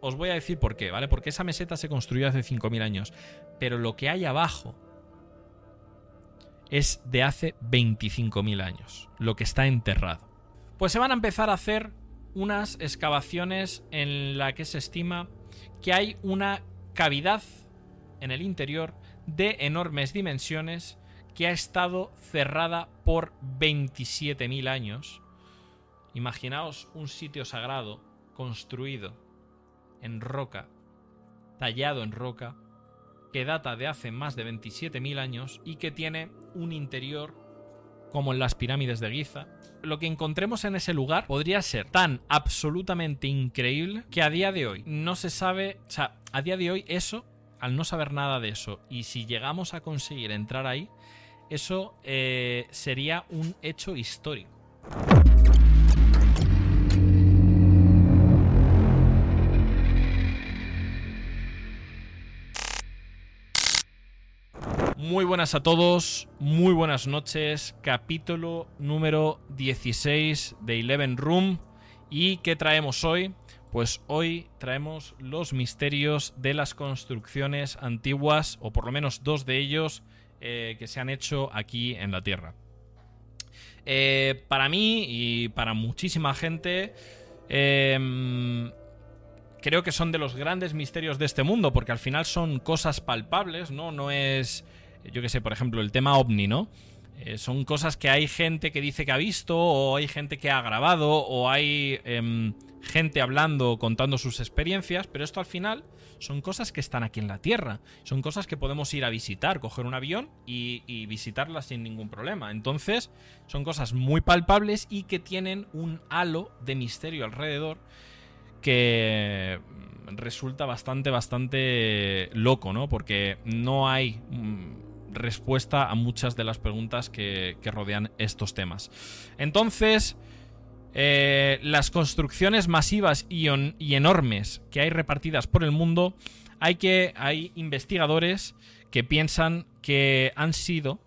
os voy a decir por qué, ¿vale? Porque esa meseta se construyó hace 5.000 años. Pero lo que hay abajo es de hace 25.000 años, lo que está enterrado. Pues se van a empezar a hacer unas excavaciones en la que se estima que hay una cavidad en el interior de enormes dimensiones que ha estado cerrada por 27.000 años. Imaginaos un sitio sagrado construido en roca, tallado en roca, que data de hace más de 27.000 años y que tiene un interior como en las pirámides de Giza. Lo que encontremos en ese lugar podría ser tan absolutamente increíble que a día de hoy no se sabe, o sea, a día de hoy eso, al no saber nada de eso, y si llegamos a conseguir entrar ahí, eso eh, sería un hecho histórico. Muy buenas a todos, muy buenas noches, capítulo número 16 de Eleven Room. ¿Y qué traemos hoy? Pues hoy traemos los misterios de las construcciones antiguas, o por lo menos dos de ellos, eh, que se han hecho aquí en la Tierra. Eh, para mí y para muchísima gente, em, creo que son de los grandes misterios de este mundo, porque al final son cosas palpables, ¿no? No es yo que sé, por ejemplo, el tema ovni, ¿no? Eh, son cosas que hay gente que dice que ha visto, o hay gente que ha grabado, o hay em, gente hablando, contando sus experiencias, pero esto al final son cosas que están aquí en la Tierra, son cosas que podemos ir a visitar, coger un avión y, y visitarlas sin ningún problema. Entonces, son cosas muy palpables y que tienen un halo de misterio alrededor que resulta bastante, bastante loco, ¿no? Porque no hay mm, respuesta a muchas de las preguntas que, rodean estos temas. Entonces, eh, las construcciones masivas y, y, enormes que hay repartidas por el mundo, hay, que, hay investigadores que piensan que han sido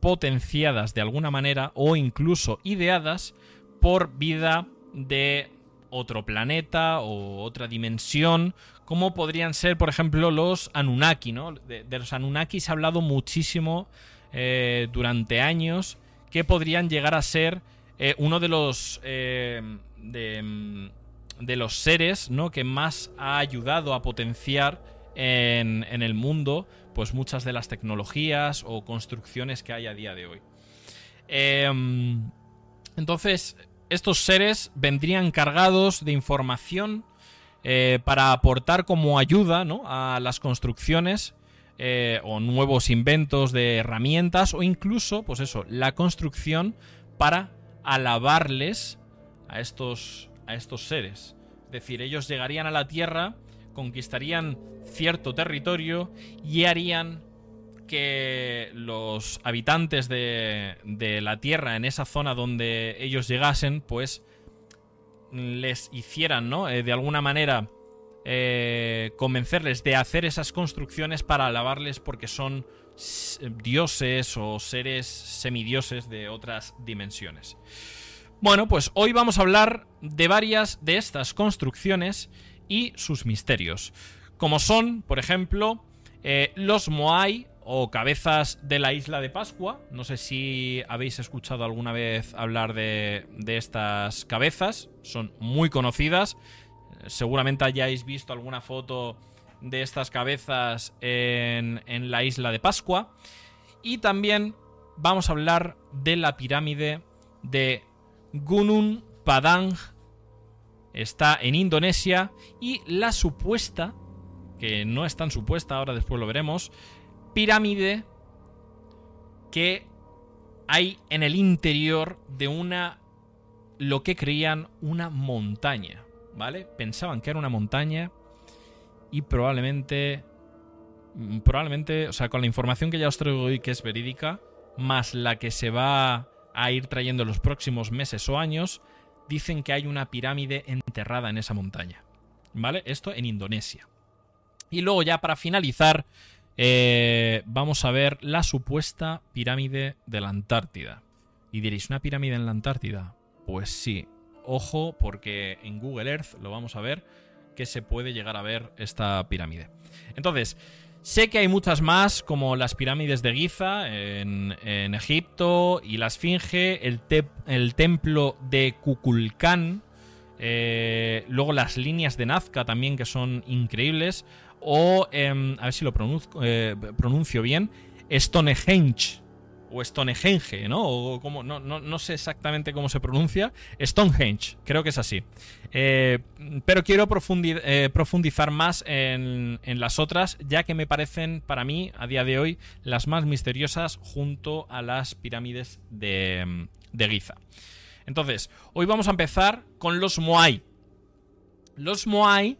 potenciadas de alguna manera o incluso ideadas por vida de otro planeta o otra dimensión como podrían ser, por ejemplo, los Anunnaki, ¿no? De, los Anunnaki se ha hablado muchísimo eh, durante años que podrían llegar a ser eh, uno de los eh, mm, de, los seres, ¿no? Que más ha ayudado a potenciar en, en, el mundo, pues muchas de las tecnologías o construcciones que hay a día de hoy. Em, entonces, estos seres vendrían cargados de información eh, para aportar como ayuda a las construcciones eh, o nuevos inventos de herramientas o incluso, pues eso, la construcción para alabarles a estos, a estos seres. Es decir, ellos llegarían a la Tierra, conquistarían cierto territorio y harían que los habitantes de, de la Tierra en esa zona donde ellos llegasen, pues les hicieran, ¿no? Eh, de alguna manera eh, convencerles de hacer esas construcciones para alabarles porque son dioses o seres semidioses de otras dimensiones. Bueno, pues hoy vamos a hablar de varias de estas construcciones y sus misterios, como son, por ejemplo, eh, los Moai o cabezas de la isla de Pascua. No sé si habéis escuchado alguna vez hablar de, estas cabezas. Son muy conocidas. Seguramente hayáis visto alguna foto de estas cabezas en, la isla de Pascua. Y también vamos a hablar de la pirámide de Gunung Padang. Está en Indonesia. Y la supuesta, que no es tan supuesta, ahora después lo veremos, pirámide que hay en el interior de una lo que creían una montaña, ¿vale? Pensaban que era una montaña y probablemente mm, probablemente, o sea, con la información que ya os traigo hoy que es verídica, más la que se va a ir trayendo en los próximos meses o años, dicen que hay una pirámide enterrada en esa montaña. ¿Vale? Esto en Indonesia. Y luego ya para finalizar, eh, vamos a ver la supuesta pirámide de la Antártida. Y diréis, ¿una pirámide en la Antártida? Pues sí. Ojo, porque en Google Earth lo vamos a ver. que se puede llegar a ver esta pirámide. Entonces, sé que hay muchas más, como las pirámides de Giza en, Egipto y la Esfinge, el, templo de Kukulcán, eh, luego las líneas de Nazca también, que son increíbles. O, em, a ver si lo eh, pronuncio bien, Stonehenge. O Stonehenge, ¿no? O como, no, no, sé exactamente cómo se pronuncia. Stonehenge, creo que es así. Eh, pero quiero profundizar más en, las otras, ya que me parecen, para mí, a día de hoy, las más misteriosas junto a las pirámides de, de Giza. Entonces, hoy vamos a empezar con los Moai. Los Moai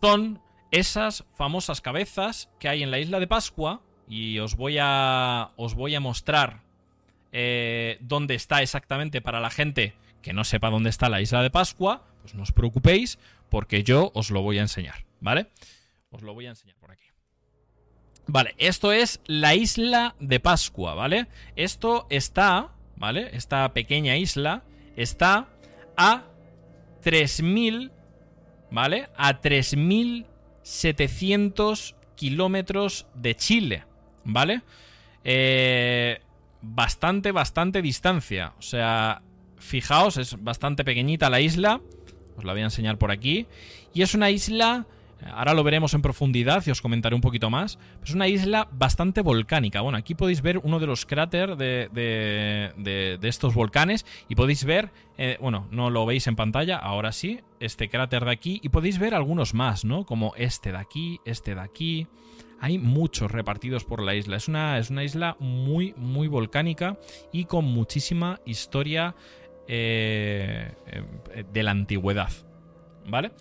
son esas famosas cabezas que hay en la isla de Pascua y os voy a, os voy a mostrar eh, dónde está exactamente para la gente que no sepa dónde está la isla de Pascua, pues no os preocupéis porque yo os lo voy a enseñar, ¿vale? Os lo voy a enseñar por aquí. Vale, esto es la isla de Pascua, ¿vale? Esto está ¿vale? Esta pequeña isla está a 3.000, ¿vale? A 3.700 kilómetros de Chile, ¿vale? Eh, bastante, bastante distancia. O sea, fijaos, es bastante pequeñita la isla. Os la voy a enseñar por aquí. Y es una isla Ahora lo veremos en profundidad y os comentaré un poquito más. Es una isla bastante volcánica. Bueno, aquí podéis ver uno de los cráteres de, estos volcanes y podéis ver, eh, bueno, no lo veis en pantalla, ahora sí, este cráter de aquí y podéis ver algunos más, ¿no? Como este de aquí, este de aquí. Hay muchos repartidos por la isla. Es una, es una isla muy, muy volcánica y con muchísima historia eh, eh, de la antigüedad. ¿Vale?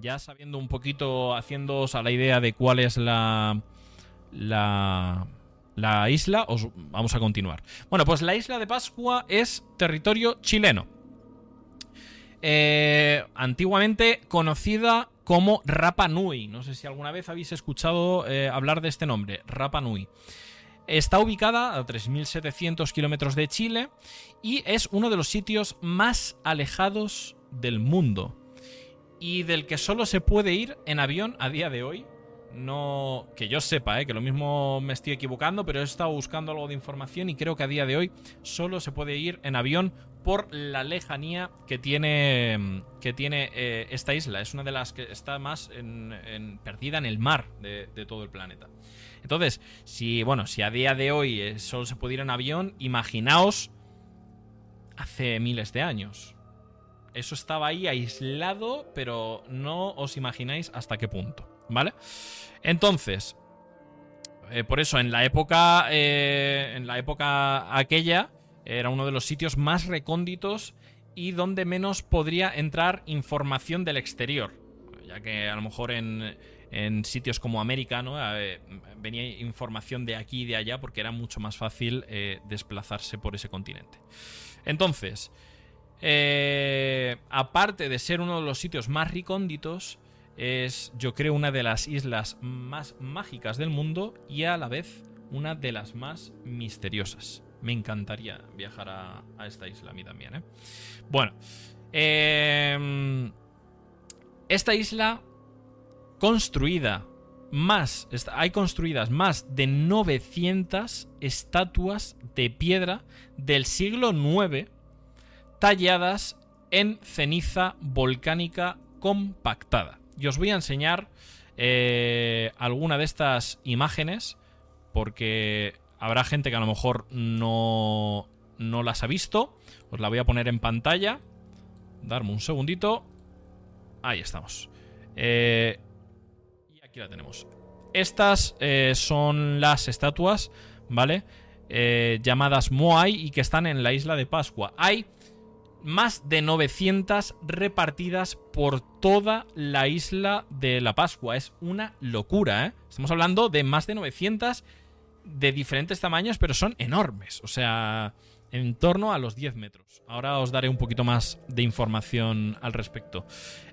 Ya sabiendo un poquito, haciéndoos a la idea de cuál es la, la, la isla, os vamos a continuar. Bueno, pues la isla de Pascua es territorio chileno. Eh, antiguamente conocida como Rapa Nui. No sé si alguna vez habéis escuchado eh, hablar de este nombre, Rapa Nui. Está ubicada a 3.700 kilómetros de Chile y es uno de los sitios más alejados del mundo y del que solo se puede ir en avión a día de hoy. No, que yo sepa, ¿eh? que lo mismo me estoy equivocando, pero he estado buscando algo de información y creo que a día de hoy solo se puede ir en avión por la lejanía que tiene, que tiene eh, esta isla. Es una de las que está más perdida en el mar de, de, todo el planeta. Entonces, si, bueno, si a día de hoy eh, solo se puede ir en avión, imaginaos hace miles de años eso estaba ahí aislado, pero no os imagináis hasta qué punto, ¿vale? Entonces, eh, por eso en la época, eh, en la época aquella, era uno de los sitios más recónditos y donde menos podría entrar información del exterior, ya que a lo mejor en, sitios como América, ¿no? Eh, venía información de aquí y de allá porque era mucho más fácil desplazarse por ese continente. Entonces, eh, aparte de ser uno de los sitios más recónditos, es yo creo una de las islas más mágicas del mundo y a la vez una de las más misteriosas. Me encantaría viajar a, esta isla a mí también. ¿eh? Bueno, em, esta isla construida más, hay construidas más de 900 estatuas de piedra del siglo IX talladas en ceniza volcánica compactada. Y os voy a enseñar eh, alguna de estas imágenes porque habrá gente que a lo mejor no, no las ha visto. Os la voy a poner en pantalla. Darme un segundito. Ahí estamos. Eh, y aquí la tenemos. Estas eh, son las estatuas, ¿vale? llamadas Moai y que están en la isla de Pascua. Hay más de 900 repartidas por toda la isla de la Pascua. Es una locura, ¿eh? Estamos hablando de más de 900 de diferentes tamaños, pero son enormes. O sea, en torno a los 10 metros. Ahora os daré un poquito más de información al respecto.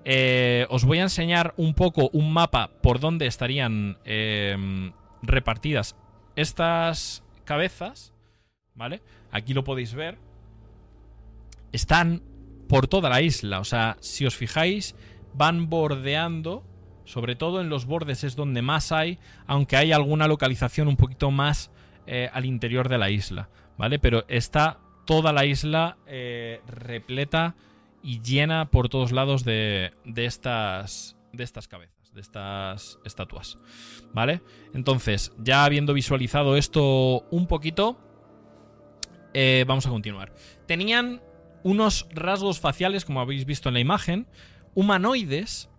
Eh, os voy a enseñar un poco un mapa por donde estarían em, repartidas estas cabezas. ¿Vale? Aquí lo podéis ver están por toda la isla. O sea, si os fijáis, van bordeando, sobre todo en los bordes es donde más hay, aunque hay alguna localización un poquito más eh, al interior de la isla, ¿vale? Pero está toda la isla eh, repleta y llena por todos lados de, de, estas, de estas cabezas, de estas estatuas, ¿vale? Entonces, ya habiendo visualizado esto un poquito, eh, vamos a continuar. Tenían unos rasgos faciales, como habéis visto en la imagen, humanoides,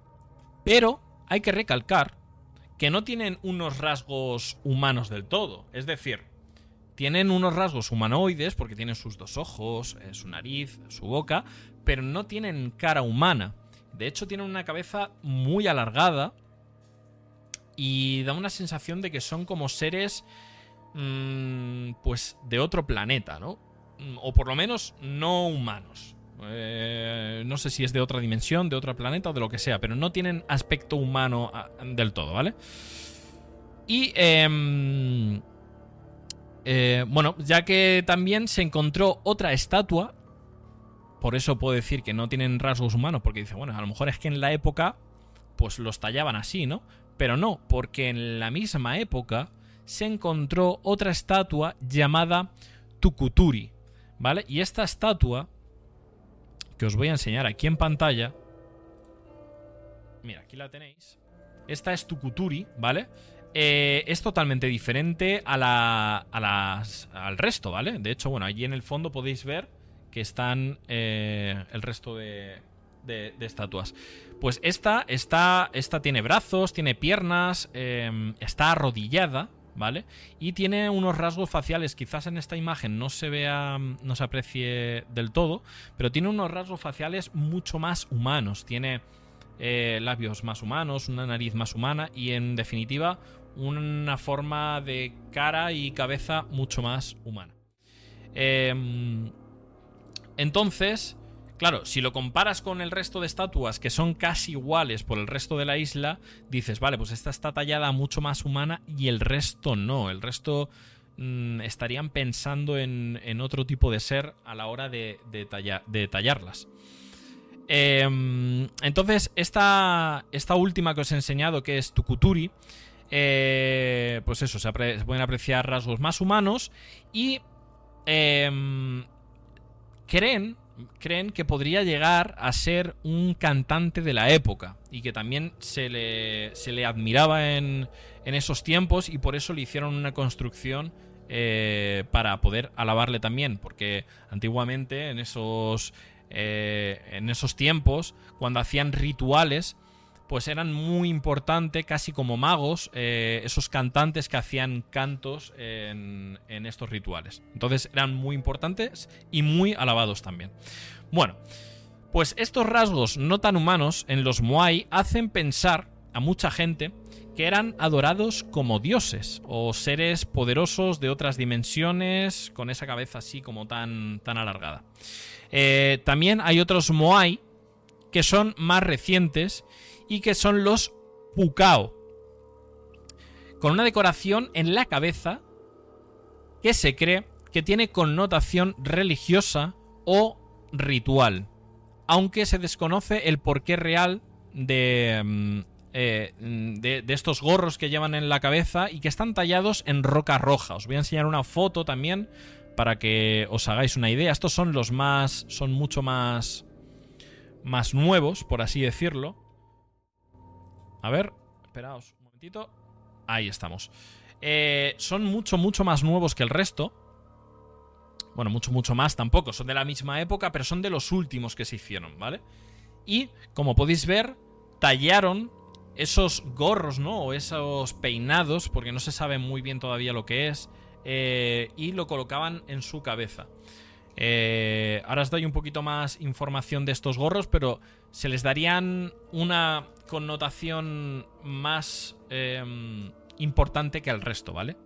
pero hay que recalcar que no tienen unos rasgos humanos del todo. Es decir, tienen unos rasgos humanoides porque tienen sus dos ojos, eh, su nariz, su boca, pero no tienen cara humana. De hecho, tienen una cabeza muy alargada y da una sensación de que son como seres Mm, pues de otro planeta, ¿no? Mm, o por lo menos no humanos. Eh, no sé si es de otra dimensión, de otro planeta o de lo que sea, pero no tienen aspecto humano ah, del todo, ¿vale? Y em, eh, bueno, ya que también se encontró otra estatua, por eso puedo decir que no tienen rasgos humanos, porque dice, bueno, a lo mejor es que en la época pues los tallaban así, ¿no? Pero no, porque en la misma época se encontró otra estatua llamada Tukuturi, ¿vale? Y esta estatua, que os voy a enseñar aquí en pantalla, mira, aquí la tenéis, esta es Tukuturi, ¿vale? Eh, es totalmente diferente a la, a las, al resto, ¿vale? De hecho, bueno, allí en el fondo podéis ver que están eh, el resto de, de, estatuas. Pues esta, esta, esta tiene brazos, tiene piernas, eh, está arrodillada, ¿vale? Y tiene unos rasgos faciales, quizás en esta imagen no se vea, no se aprecie del todo, pero tiene unos rasgos faciales mucho más humanos. Tiene eh, labios más humanos, una nariz más humana y en definitiva una forma de cara y cabeza mucho más humana. Em, entonces, Claro, si lo comparas con el resto de estatuas que son casi iguales por el resto de la isla, dices, vale, pues esta está tallada mucho más humana y el resto no. El resto mm, estarían pensando en, otro tipo de ser a la hora de, tallarlas. Em, entonces, esta, última que os he enseñado, que es Tukuturi, eh, pues eso, se, pueden apreciar rasgos más humanos y em, creen creen que podría llegar a ser un cantante de la época y que también se le, se le admiraba en, en, esos tiempos y por eso le hicieron una construcción eh, para poder alabarle también, porque antiguamente en esos, eh, en esos tiempos, cuando hacían rituales, pues eran muy importantes, casi como magos, eh, esos cantantes que hacían cantos en, estos rituales. Entonces eran muy importantes y muy alabados también. Bueno, pues estos rasgos no tan humanos en los Moai hacen pensar a mucha gente que eran adorados como dioses o seres poderosos de otras dimensiones con esa cabeza así como tan, tan alargada. Eh, también hay otros Moai que son más recientes y que son los Pukao, con una decoración en la cabeza que se cree que tiene connotación religiosa o ritual, aunque se desconoce el porqué real de, mm, eh, de, estos gorros que llevan en la cabeza y que están tallados en roca roja. Os voy a enseñar una foto también para que os hagáis una idea. Estos son los más, son mucho más, más nuevos, por así decirlo. A ver, esperaos un momentito. Ahí estamos. Eh, son mucho, mucho más nuevos que el resto. Bueno, mucho, mucho más tampoco. Son de la misma época, pero son de los últimos que se hicieron, ¿vale? Y, como podéis ver, tallaron esos gorros, ¿no? O esos peinados, porque no se sabe muy bien todavía lo que es. Eh, y lo colocaban en su cabeza. Eh, ahora os doy un poquito más información de estos gorros, pero se les darían una connotación más em, importante que al resto, ¿vale?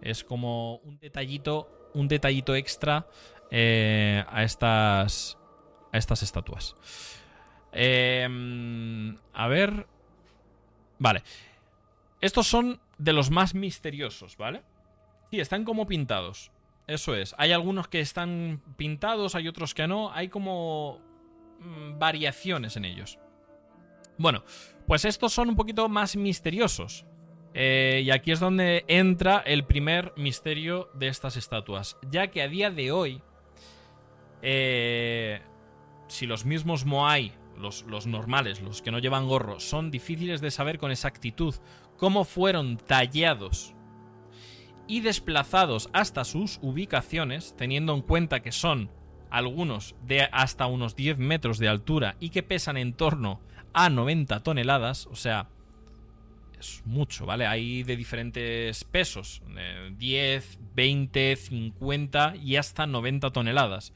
Es como un detallito, un detallito extra eh, a estas, a estas estatuas. Em, a ver, vale. Estos son de los más misteriosos, ¿vale? Sí, están como pintados. Eso es. Hay algunos que están pintados, hay otros que no. Hay como mm, variaciones en ellos. Bueno, pues estos son un poquito más misteriosos. Eh, y aquí es donde entra el primer misterio de estas estatuas. Ya que a día de hoy, eh, si los mismos Moai, los, los, normales, los que no llevan gorro, son difíciles de saber con exactitud cómo fueron tallados y desplazados hasta sus ubicaciones, teniendo en cuenta que son algunos de hasta unos 10 metros de altura y que pesan en torno a 90 toneladas, o sea, es mucho, ¿vale? Hay de diferentes pesos, 10, 20, 50 y hasta 90 toneladas.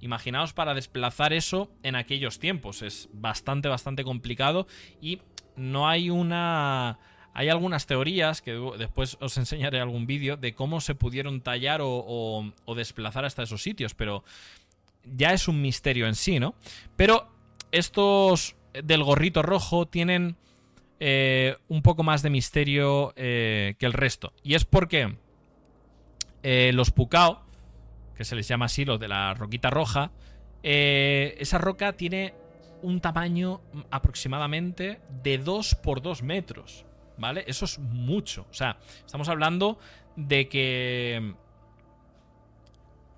Imaginaos para desplazar eso en aquellos tiempos, es bastante, bastante complicado y no hay una... Hay algunas teorías, que después os enseñaré algún vídeo, de cómo se pudieron tallar o, o desplazar hasta esos sitios, pero ya es un misterio en sí, ¿no? Pero estos del gorrito rojo tienen eh, un poco más de misterio eh, que el resto. Y es porque eh, los Pukao, que se les llama así, los de la roquita roja, esa roca tiene un tamaño aproximadamente de 2 por 2 metros. ¿Vale? Eso es mucho. O sea, estamos hablando de que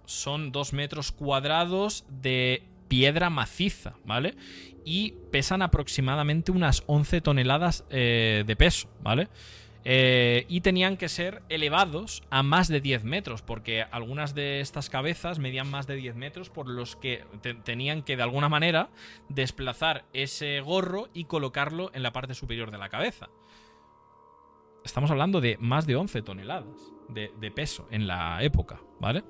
son 2 metros cuadrados de piedra maciza, ¿vale? Y pesan aproximadamente unas 11 toneladas eh, de peso, ¿vale? Eh, y tenían que ser elevados a más de 10 metros, porque algunas de estas cabezas medían más de 10 metros, por los que tenían que de alguna manera desplazar ese gorro y colocarlo en la parte superior de la cabeza. Estamos hablando de más de 11 toneladas de peso en la época, ¿vale?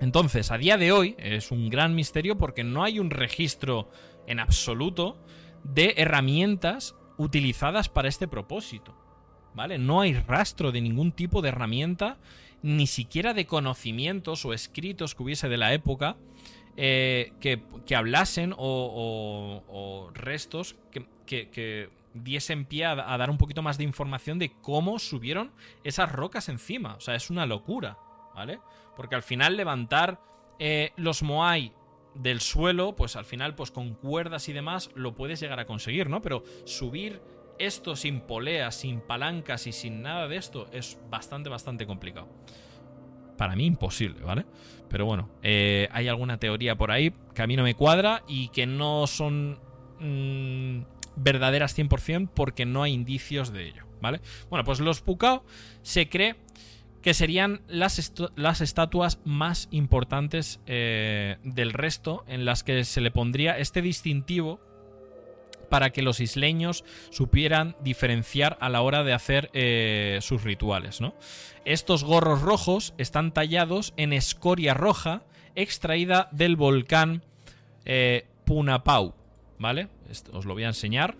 Entonces, a día de hoy es un gran misterio porque no hay un registro en absoluto de herramientas utilizadas para este propósito. ¿Vale? No hay rastro de ningún tipo de herramienta, ni siquiera de conocimientos o escritos que hubiese de la época eh, que, hablasen o, restos que, diesen pie a, a dar un poquito más de información de cómo subieron esas rocas encima. O sea, es una locura, ¿vale? Porque al final levantar eh, los Moai del suelo, pues al final, pues con cuerdas y demás, lo puedes llegar a conseguir, ¿no? Pero subir esto sin poleas, sin palancas y sin nada de esto es bastante, bastante complicado. Para mí imposible, ¿vale? Pero bueno, eh, hay alguna teoría por ahí que a mí no me cuadra y que no son mm, verdaderas 100% porque no hay indicios de ello, ¿vale? Bueno, pues los Pukao se cree que serían las, las estatuas más importantes eh, del resto en las que se le pondría este distintivo para que los isleños supieran diferenciar a la hora de hacer eh, sus rituales. ¿no? Estos gorros rojos están tallados en escoria roja extraída del volcán eh, Punapau. ¿Vale? os lo voy a enseñar.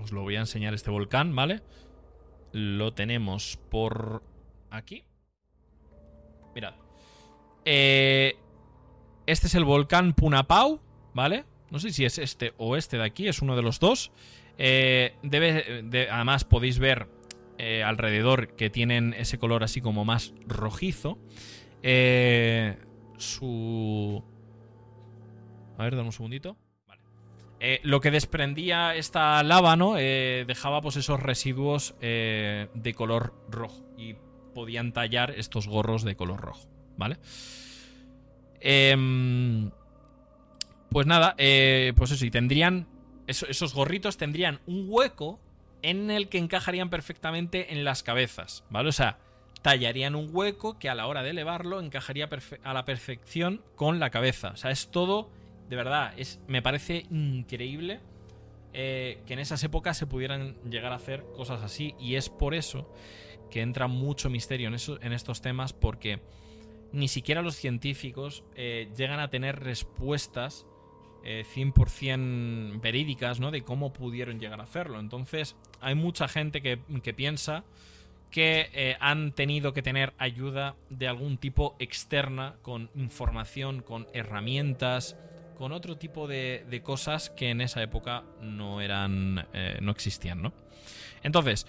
Os lo voy a enseñar este volcán, ¿vale? Lo tenemos por aquí. Mirad. Eh, este es el volcán Punapau, ¿vale? No sé si es este o este de aquí, es uno de los dos. Eh, además podéis ver eh, alrededor que tienen ese color así como más rojizo. su... A ver, dame un segundito. Eh, lo que desprendía esta lava, ¿no? Eh, dejaba pues esos residuos eh, de color rojo. Y podían tallar estos gorros de color rojo, ¿vale? Em, pues nada, pues eso, y tendrían. esos gorritos tendrían un hueco en el que encajarían perfectamente en las cabezas, ¿vale? O sea, tallarían un hueco que a la hora de elevarlo encajaría a la perfección con la cabeza. O sea, es todo de verdad, es, me parece increíble eh, que en esas épocas se pudieran llegar a hacer cosas así. Y es por eso que entra mucho misterio en, en estos temas, porque ni siquiera los científicos eh, llegan a tener respuestas 100% eh, verídicas ¿no? de cómo pudieron llegar a hacerlo. Entonces, hay mucha gente que, piensa que han tenido que tener ayuda de algún tipo externa, con información, con herramientas, con otro tipo de, cosas que en esa época no eran. Eh, no existían, ¿no? Entonces,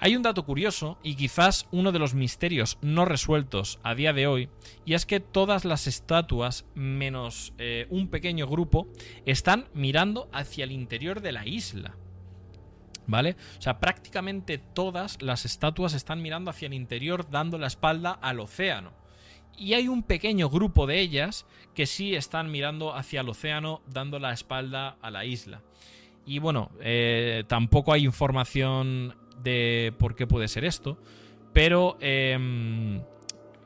Hay un dato curioso y quizás uno de los misterios no resueltos a día de hoy, y es que todas las estatuas, menos eh, un pequeño grupo, están mirando hacia el interior de la isla. ¿Vale? O sea, prácticamente todas las estatuas están mirando hacia el interior, dando la espalda al océano. Y hay un pequeño grupo de ellas que sí están mirando hacia el océano, dando la espalda a la isla. Y bueno, eh, tampoco hay información de por qué puede ser esto, pero em,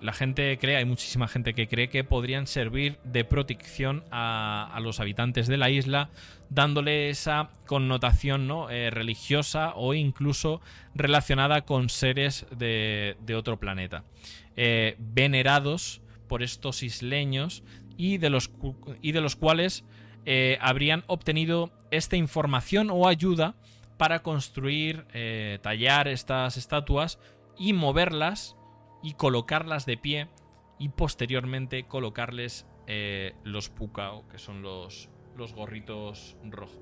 la gente cree, hay muchísima gente que cree que podrían servir de protección a, los habitantes de la isla, dándole esa connotación ¿no? Eh, religiosa o incluso relacionada con seres de, otro planeta, eh, venerados por estos isleños y de los, y de los cuales eh, habrían obtenido esta información o ayuda para construir, eh, tallar estas estatuas y moverlas y colocarlas de pie y posteriormente colocarles los pukao, que son los, los gorritos rojos.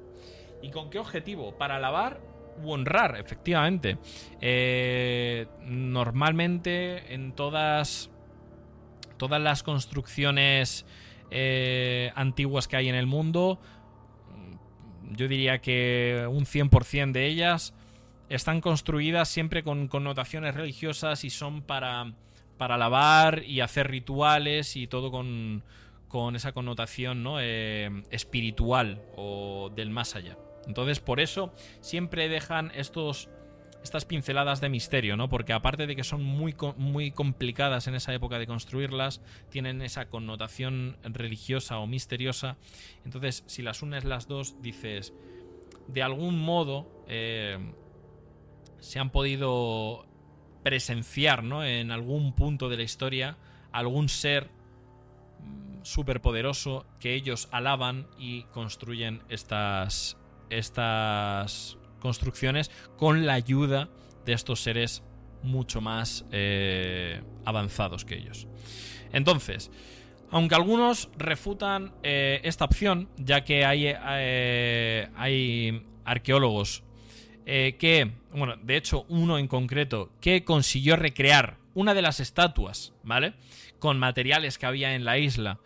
¿Y con qué objetivo? Para lavar honrar, efectivamente. Eh, normalmente en todas, todas las construcciones antiguas que hay en el mundo, yo diría que un 100% de ellas están construidas siempre con connotaciones religiosas y son para, para lavar y hacer rituales y todo con, con esa connotación ¿no? Eh, espiritual o del más allá. Entonces, por eso siempre dejan estos estas pinceladas de misterio, ¿no? Porque aparte de que son muy, muy complicadas en esa época de construirlas, tienen esa connotación religiosa o misteriosa. Entonces, si las unes las dos, dices, de algún modo eh, se han podido presenciar, ¿no? En algún punto de la historia, algún ser mm, superpoderoso que ellos alaban y construyen estas estas construcciones con la ayuda de estos seres mucho más eh, avanzados que ellos. Entonces, aunque algunos refutan eh, esta opción, ya que hay, eh, hay arqueólogos que, bueno, de hecho uno en concreto, que consiguió recrear una de las estatuas, ¿vale? Con materiales que había en la isla,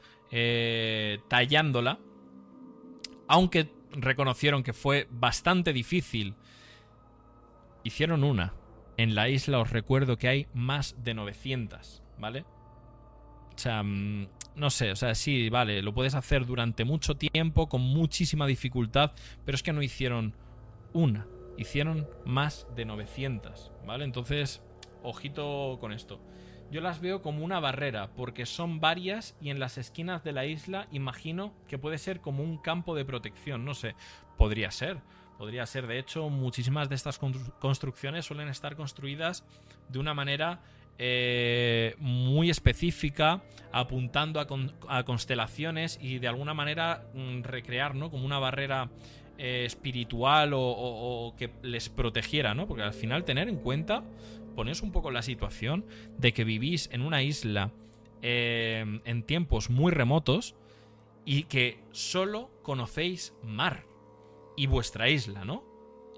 tallándola, aunque reconocieron que fue bastante difícil. Hicieron una. En la isla os recuerdo que hay más de 900, ¿vale? O sea, mm, no sé, o sea, sí, vale, lo puedes hacer durante mucho tiempo, con muchísima dificultad, pero es que no hicieron una, hicieron más de 900, ¿vale? Entonces, ojito con esto yo las veo como una barrera, porque son varias y en las esquinas de la isla imagino que puede ser como un campo de protección, no sé, podría ser. Podría ser, de hecho, muchísimas de estas construcciones suelen estar construidas de una manera eh, muy específica, apuntando a, constelaciones y de alguna manera mm, recrear, ¿no? Como una barrera eh, espiritual o, que les protegiera, ¿no? Porque al final tener en cuenta ponéis un poco la situación de que vivís en una isla eh, en tiempos muy remotos y que solo conocéis mar y vuestra isla, ¿no?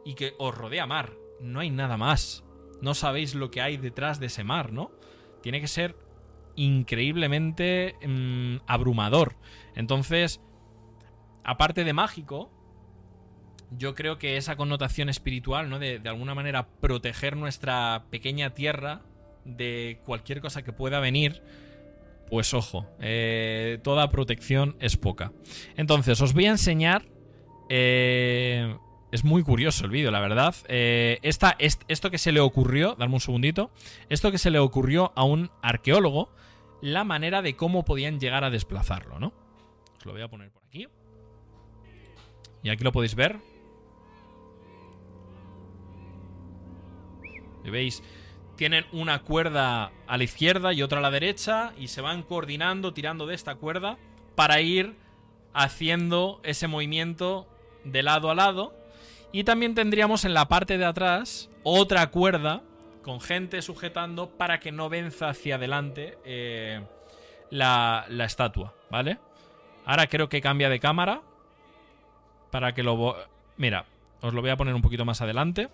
Y que os rodea mar, no hay nada más. No sabéis lo que hay detrás de ese mar, ¿no? Tiene que ser increíblemente mm, abrumador. Entonces, aparte de mágico, yo creo que esa connotación espiritual, ¿no? De, alguna manera proteger nuestra pequeña tierra de cualquier cosa que pueda venir, pues ojo, eh, toda protección es poca. Entonces, os voy a enseñar... Eh, es muy curioso el vídeo, la verdad. Eh, esto que se le ocurrió, dame un segundito, esto que se le ocurrió a un arqueólogo, la manera de cómo podían llegar a desplazarlo, ¿no? Os lo voy a poner por aquí. Y aquí lo podéis ver. ¿Veis? Tienen una cuerda a la izquierda y otra a la derecha y se van coordinando, tirando de esta cuerda para ir haciendo ese movimiento de lado a lado. Y también tendríamos en la parte de atrás otra cuerda con gente sujetando para que no venza hacia adelante eh, la, la estatua, ¿vale? Ahora creo que cambia de cámara para que lo... Mira, os lo voy a poner un poquito más adelante.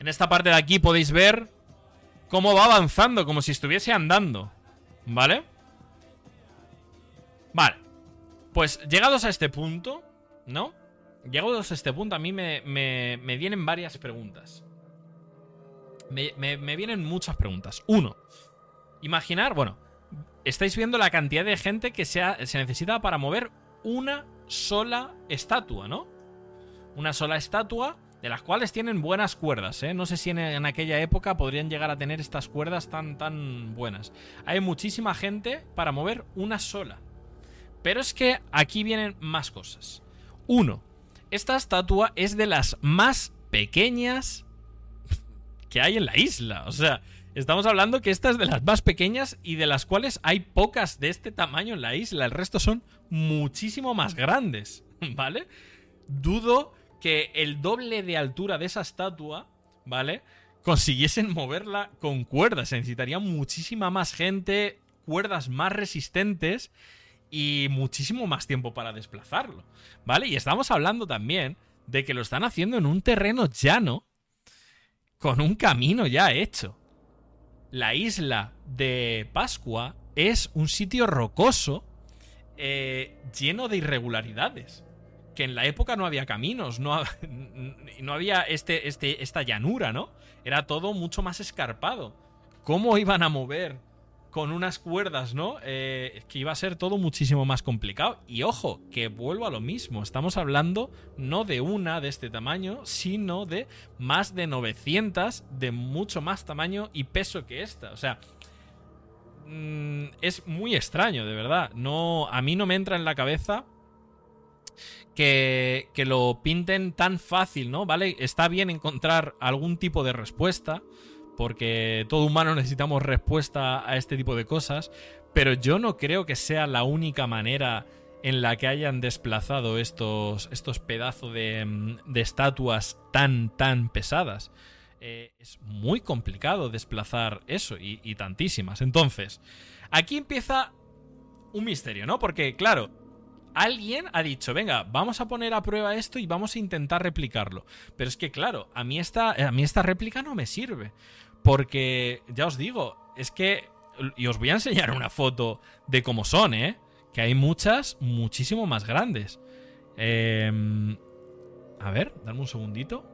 En esta parte de aquí podéis ver cómo va avanzando, como si estuviese andando. ¿Vale? Vale. Pues llegados a este punto, ¿no? Llegados a este punto, a mí me, me, vienen varias preguntas. Me, me, vienen muchas preguntas. Uno, imaginar, bueno, estáis viendo la cantidad de gente que se, se necesita para mover una sola estatua, ¿no? Una sola estatua de las cuales tienen buenas cuerdas, ¿eh? No sé si en, aquella época podrían llegar a tener estas cuerdas tan, tan buenas. Hay muchísima gente para mover una sola. Pero es que aquí vienen más cosas. Uno, esta estatua es de las más pequeñas que hay en la isla. O sea, estamos hablando que esta es de las más pequeñas y de las cuales hay pocas de este tamaño en la isla. El resto son muchísimo más grandes, ¿vale? Dudo que el doble de altura de esa estatua, ¿vale? Consiguiesen moverla con cuerdas. Se necesitaría muchísima más gente, cuerdas más resistentes y muchísimo más tiempo para desplazarlo, ¿vale? Y estamos hablando también de que lo están haciendo en un terreno llano con un camino ya hecho. La isla de Pascua es un sitio rocoso eh, lleno de irregularidades que en la época no había caminos, no, no había este, este, esta llanura, ¿no? Era todo mucho más escarpado. ¿Cómo iban a mover con unas cuerdas, ¿no? Eh, que iba a ser todo muchísimo más complicado. Y ojo, que vuelvo a lo mismo. Estamos hablando no de una de este tamaño, sino de más de 900 de mucho más tamaño y peso que esta. O sea, mm, es muy extraño, de verdad. No, a mí no me entra en la cabeza que, lo pinten tan fácil, ¿no? ¿Vale? Está bien encontrar algún tipo de respuesta, porque todo humano necesitamos respuesta a este tipo de cosas, pero yo no creo que sea la única manera en la que hayan desplazado estos, estos pedazos de, de, estatuas tan, tan pesadas. Eh, es muy complicado desplazar eso y tantísimas. Entonces, aquí empieza un misterio, ¿no? Porque, claro, alguien ha dicho, venga, vamos a poner a prueba esto y vamos a intentar replicarlo. Pero es que, claro, a mí esta, a mí esta réplica no me sirve. Porque, ya os digo, es que... Y os voy a enseñar una foto de cómo son, ¿eh? Que hay muchas, muchísimo más grandes. Em, a ver, dame un segundito.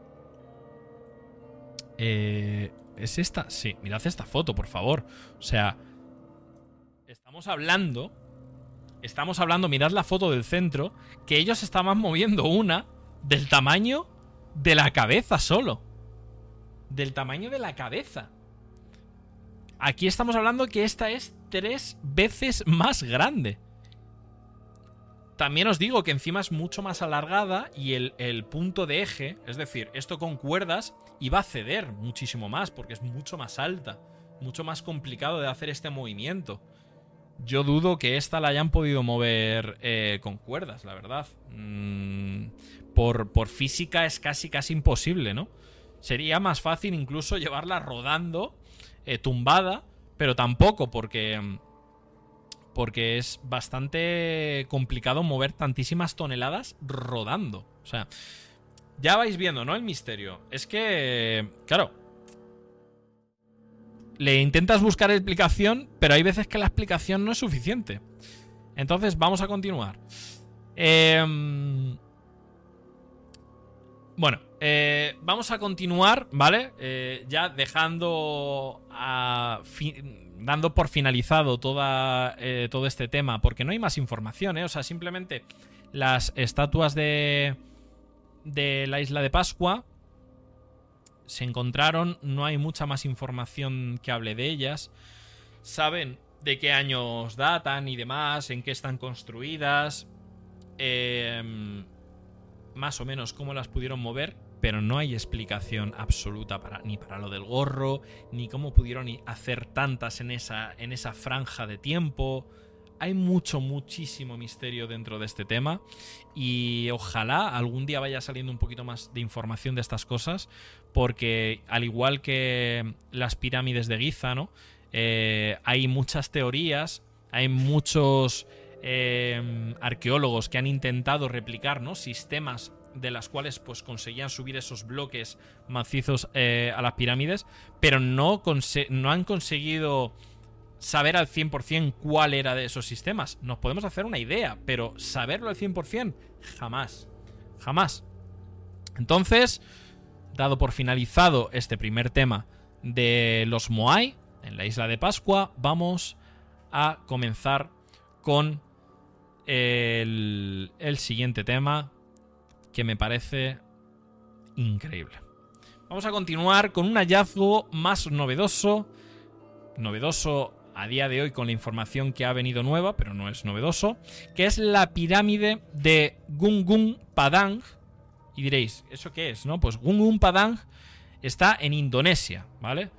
Eh, ¿Es esta? Sí, mirad esta foto, por favor. O sea, estamos hablando Estamos hablando, mirad la foto del centro, que ellos estaban moviendo una del tamaño de la cabeza solo. Del tamaño de la cabeza. Aquí estamos hablando que esta es tres veces más grande. También os digo que encima es mucho más alargada y el, el, punto de eje, es decir, esto con cuerdas, iba a ceder muchísimo más porque es mucho más alta, mucho más complicado de hacer este movimiento. Yo dudo que esta la hayan podido mover eh, con cuerdas, la verdad. Mm, por, por, física es casi, casi imposible, ¿no? Sería más fácil incluso llevarla rodando, eh, tumbada, pero tampoco porque... Porque es bastante complicado mover tantísimas toneladas rodando. O sea, ya vais viendo, ¿no? El misterio. Es que, claro, le intentas buscar explicación, pero hay veces que la explicación no es suficiente. Entonces, vamos a continuar. Em, bueno, eh, vamos a continuar, ¿vale? Eh, ya dejando dando por finalizado eh, todo este tema, porque no hay más información, ¿eh? O sea, simplemente las estatuas de, de la isla de Pascua se encontraron, no hay mucha más información que hable de ellas. Saben de qué años datan y demás, en qué están construidas, em, más o menos cómo las pudieron mover, pero no hay explicación absoluta para, ni para lo del gorro, ni cómo pudieron hacer tantas en esa, en esa franja de tiempo hay mucho, muchísimo misterio dentro de este tema y ojalá algún día vaya saliendo un poquito más de información de estas cosas porque al igual que las pirámides de Giza, ¿no? Eh, hay muchas teorías, hay muchos eh, arqueólogos que han intentado replicar ¿no? sistemas de las cuales pues conseguían subir esos bloques macizos eh, a las pirámides, pero no, no han conseguido saber al 100% cuál era de esos sistemas. Nos podemos hacer una idea, pero saberlo al 100% jamás. Jamás. Entonces, dado por finalizado este primer tema de los Moai en la isla de Pascua, vamos a comenzar con el, siguiente tema que me parece increíble. Vamos a continuar con un hallazgo más novedoso. Novedoso a día de hoy con la información que ha venido nueva, pero no es novedoso, que es la pirámide de Gungung Padang. Y diréis, ¿eso qué es? No, pues Gungung Padang está en Indonesia, ¿vale?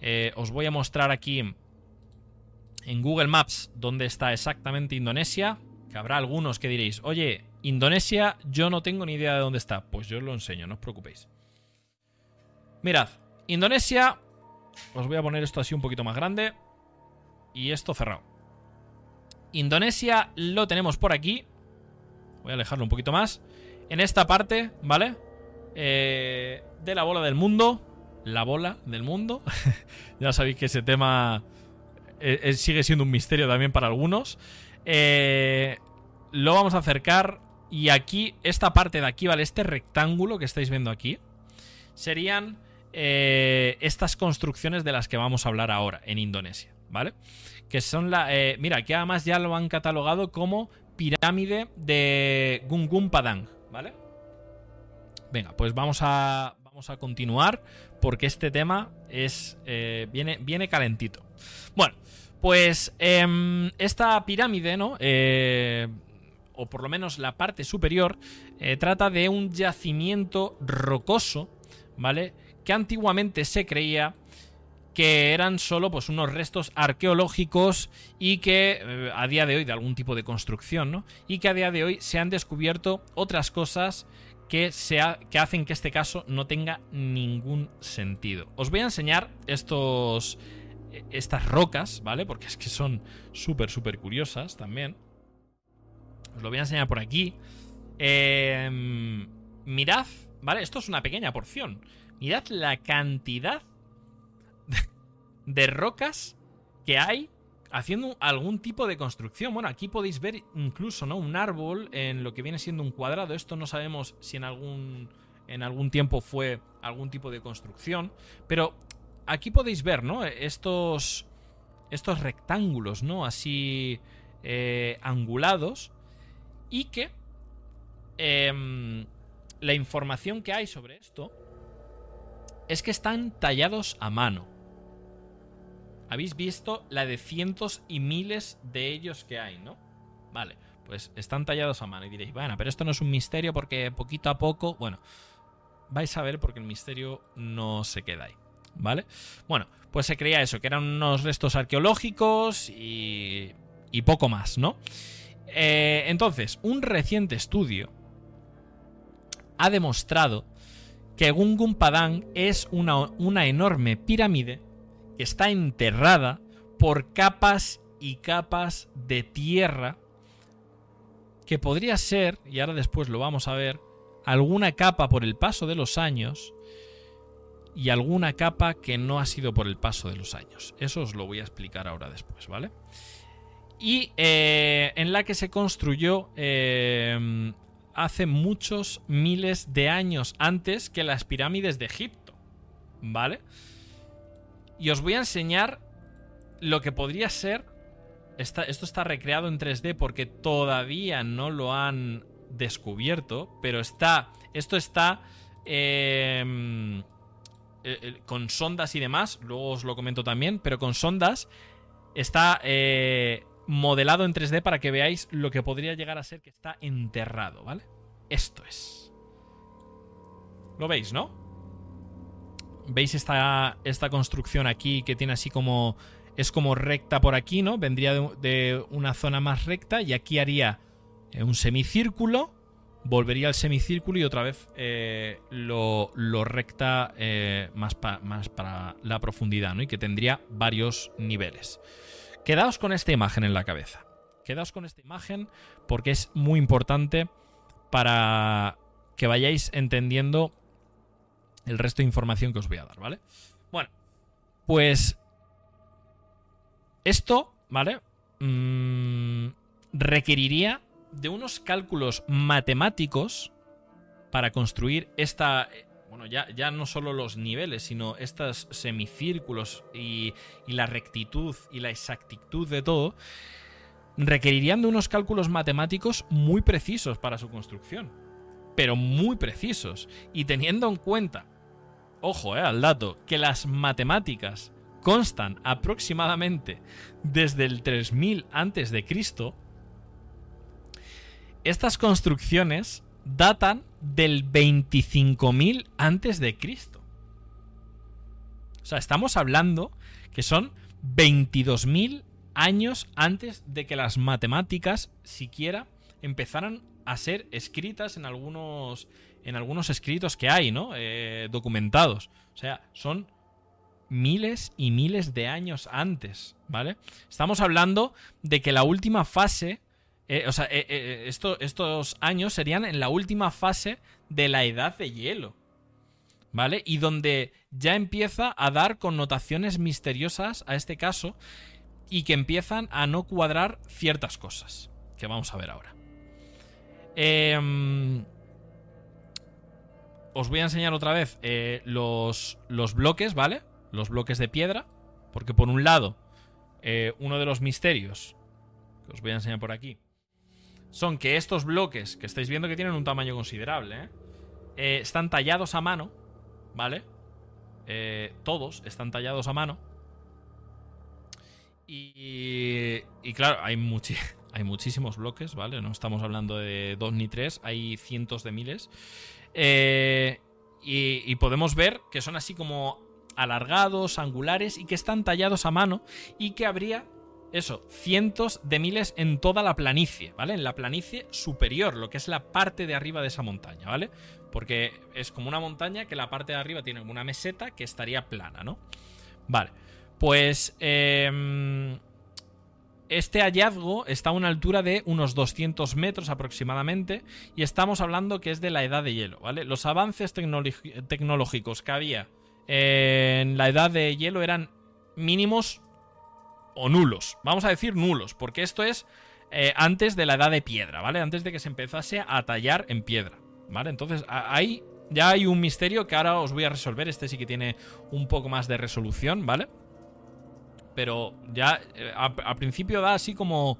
Eh, os voy a mostrar aquí en Google Maps dónde está exactamente Indonesia. Que habrá algunos que diréis, oye, Indonesia, yo no tengo ni idea de dónde está. Pues yo os lo enseño, no os preocupéis. Mirad, Indonesia. Os voy a poner esto así un poquito más grande y esto cerrado. Indonesia lo tenemos por aquí. Voy a alejarlo un poquito más. En esta parte, ¿vale? Eh, de la bola del mundo. La bola del mundo. ya sabéis que ese tema eh, eh, sigue siendo un misterio también para algunos. lo vamos a acercar. Y aquí, esta parte de aquí, ¿vale? Este rectángulo que estáis viendo aquí. Serían estas construcciones de las que vamos a hablar ahora en Indonesia. ¿vale? Que son la... Eh, mira, que además ya lo han catalogado como pirámide de Gungun Padang, ¿vale? Venga, pues vamos a, vamos a continuar porque este tema es eh, viene, viene calentito. Bueno, pues em, esta pirámide, ¿no? Eh, o por lo menos la parte superior, trata de un yacimiento rocoso, ¿vale? Que antiguamente se creía que eran solo pues, unos restos arqueológicos y que eh, a día de hoy de algún tipo de construcción, ¿no? Y que a día de hoy se han descubierto otras cosas que, que hacen que este caso no tenga ningún sentido. Os voy a enseñar estos, e, estas rocas, ¿vale? Porque es que son súper, súper curiosas también. Os lo voy a enseñar por aquí. Em, mirad, ¿vale? Esto es una pequeña porción. Mirad la cantidad de rocas que hay haciendo algún tipo de construcción. Bueno, aquí podéis ver incluso, ¿no? Un árbol en lo que viene siendo un cuadrado. Esto no sabemos si en algún, en algún tiempo fue algún tipo de construcción. Pero aquí podéis ver, ¿no? Estos, estos rectángulos, ¿no? Así eh, angulados. Y que em, la información que hay sobre esto es que están tallados a mano habéis visto la de cientos y miles de ellos que hay, ¿no? Vale, pues están tallados a mano y diréis, bueno, pero esto no es un misterio porque poquito a poco, bueno, vais a ver porque el misterio no se queda ahí, ¿vale? Bueno, pues se creía eso, que eran unos restos arqueológicos y, y poco más, ¿no? Eh, entonces, un reciente estudio ha demostrado que Gungun Padang es una, una enorme pirámide está enterrada por capas y capas de tierra que podría ser, y ahora después lo vamos a ver, alguna capa por el paso de los años y alguna capa que no ha sido por el paso de los años. Eso os lo voy a explicar ahora después, ¿vale? Y eh, en la que se construyó eh, hace muchos miles de años antes que las pirámides de Egipto, ¿vale? Y os voy a enseñar lo que podría ser... esto está recreado en 3D porque todavía no lo han descubierto, pero está... Esto está... Em, eh, eh, con sondas y demás, luego os lo comento también, pero con sondas está eh, modelado en 3D para que veáis lo que podría llegar a ser que está enterrado, ¿vale? Esto es. ¿Lo veis, no? ¿Veis esta, esta construcción aquí que tiene así como... Es como recta por aquí, ¿no? Vendría de, una zona más recta y aquí haría eh, un semicírculo, volvería al semicírculo y otra vez eh, lo, recta eh, más, más para la profundidad, ¿no? Y que tendría varios niveles. Quedaos con esta imagen en la cabeza. Quedaos con esta imagen porque es muy importante para que vayáis entendiendo el resto de información que os voy a dar, ¿vale? Bueno, pues esto, ¿vale? Mm, requeriría de unos cálculos matemáticos para construir esta... Bueno, ya, ya no solo los niveles, sino estos semicírculos y la rectitud y la exactitud de todo, requerirían de unos cálculos matemáticos muy precisos para su construcción. Pero muy precisos. Y teniendo en cuenta, ojo eh, al dato, que las matemáticas constan aproximadamente desde el 3000 antes de Cristo, estas construcciones datan del 25.000 antes de Cristo. O sea, estamos hablando que son 22.000 años antes de que las matemáticas siquiera empezaran a ser escritas en algunos en algunos escritos que hay, ¿no? Eh, documentados. O sea, son miles y miles de años antes, ¿vale? Estamos hablando de que la última fase, eh, o sea, eh, estos años serían en la última fase de la edad de hielo, ¿vale? Y donde ya empieza a dar connotaciones misteriosas a este caso y que empiezan a no cuadrar ciertas cosas, que vamos a ver ahora. Em, os voy a enseñar otra vez eh, los, los, bloques, ¿vale? Los bloques de piedra, porque por un lado, eh, uno de los misterios, que os voy a enseñar por aquí, son que estos bloques, que estáis viendo que tienen un tamaño considerable, ¿eh? están tallados a mano, ¿vale? todos están tallados a mano y, claro, hay, hay muchísimos bloques, ¿vale? No estamos hablando de dos ni tres, hay cientos de miles. Eh, y, podemos ver que son así como alargados, angulares y que están tallados a mano y que habría, eso, cientos de miles en toda la planicie, ¿vale? En la planicie superior, lo que es la parte de arriba de esa montaña, ¿vale? Porque es como una montaña que la parte de arriba tiene una meseta que estaría plana, ¿no? Vale. Pues em, este hallazgo está a una altura de unos 200 metros aproximadamente y estamos hablando que es de la edad de hielo, ¿vale? Los avances tecnológicos que había en la edad de hielo eran mínimos o nulos. Vamos a decir nulos, porque esto es eh, antes de la edad de piedra, ¿vale? Antes de que se empezase a tallar en piedra, ¿vale? Entonces ahí ya hay un misterio que ahora os voy a resolver. Este sí que tiene un poco más de resolución, ¿vale? Pero ya eh, a, principio da así como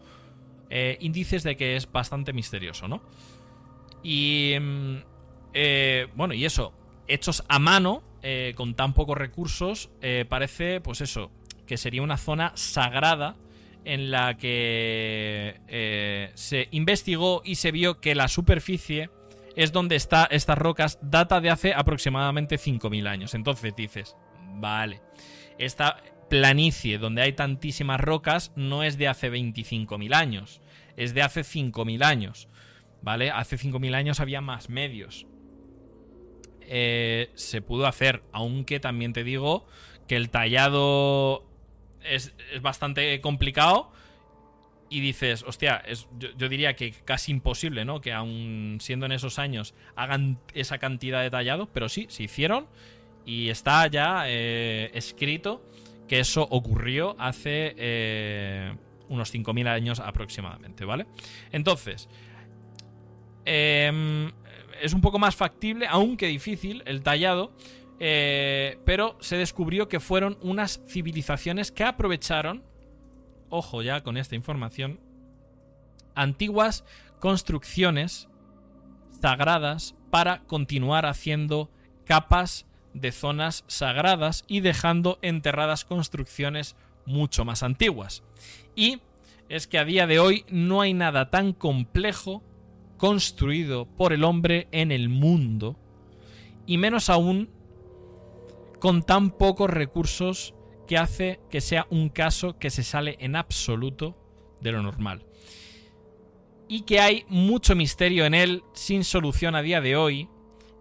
eh, índices de que es bastante misterioso, ¿no? Y mm, eh, bueno, y eso, hechos a mano, con tan pocos recursos, parece, pues eso, que sería una zona sagrada en la que se investigó y se vio que la superficie es donde está estas rocas data de hace aproximadamente 5.000 años. Entonces dices, vale, esta, planicie donde hay tantísimas rocas no es de hace 25.000 años, es de hace 5.000 años. ¿Vale? Hace 5.000 años había más medios. Eh, se pudo hacer, aunque también te digo que el tallado es, bastante complicado. Y dices, hostia, es, yo, diría que casi imposible, ¿no? Que aun siendo en esos años hagan esa cantidad de tallado, pero sí, se hicieron y está ya eh, escrito que eso ocurrió hace eh, unos 5.000 años aproximadamente, ¿vale? Entonces, em, es un poco más factible, aunque difícil, el tallado, eh, pero se descubrió que fueron unas civilizaciones que aprovecharon, ojo ya con esta información, antiguas construcciones sagradas para continuar haciendo capas de zonas sagradas y dejando enterradas construcciones mucho más antiguas. Y es que a día de hoy no hay nada tan complejo construido por el hombre en el mundo, y menos aún con tan pocos recursos que hace que sea un caso que se sale en absoluto de lo normal. Y que hay mucho misterio en él sin solución a día de hoy,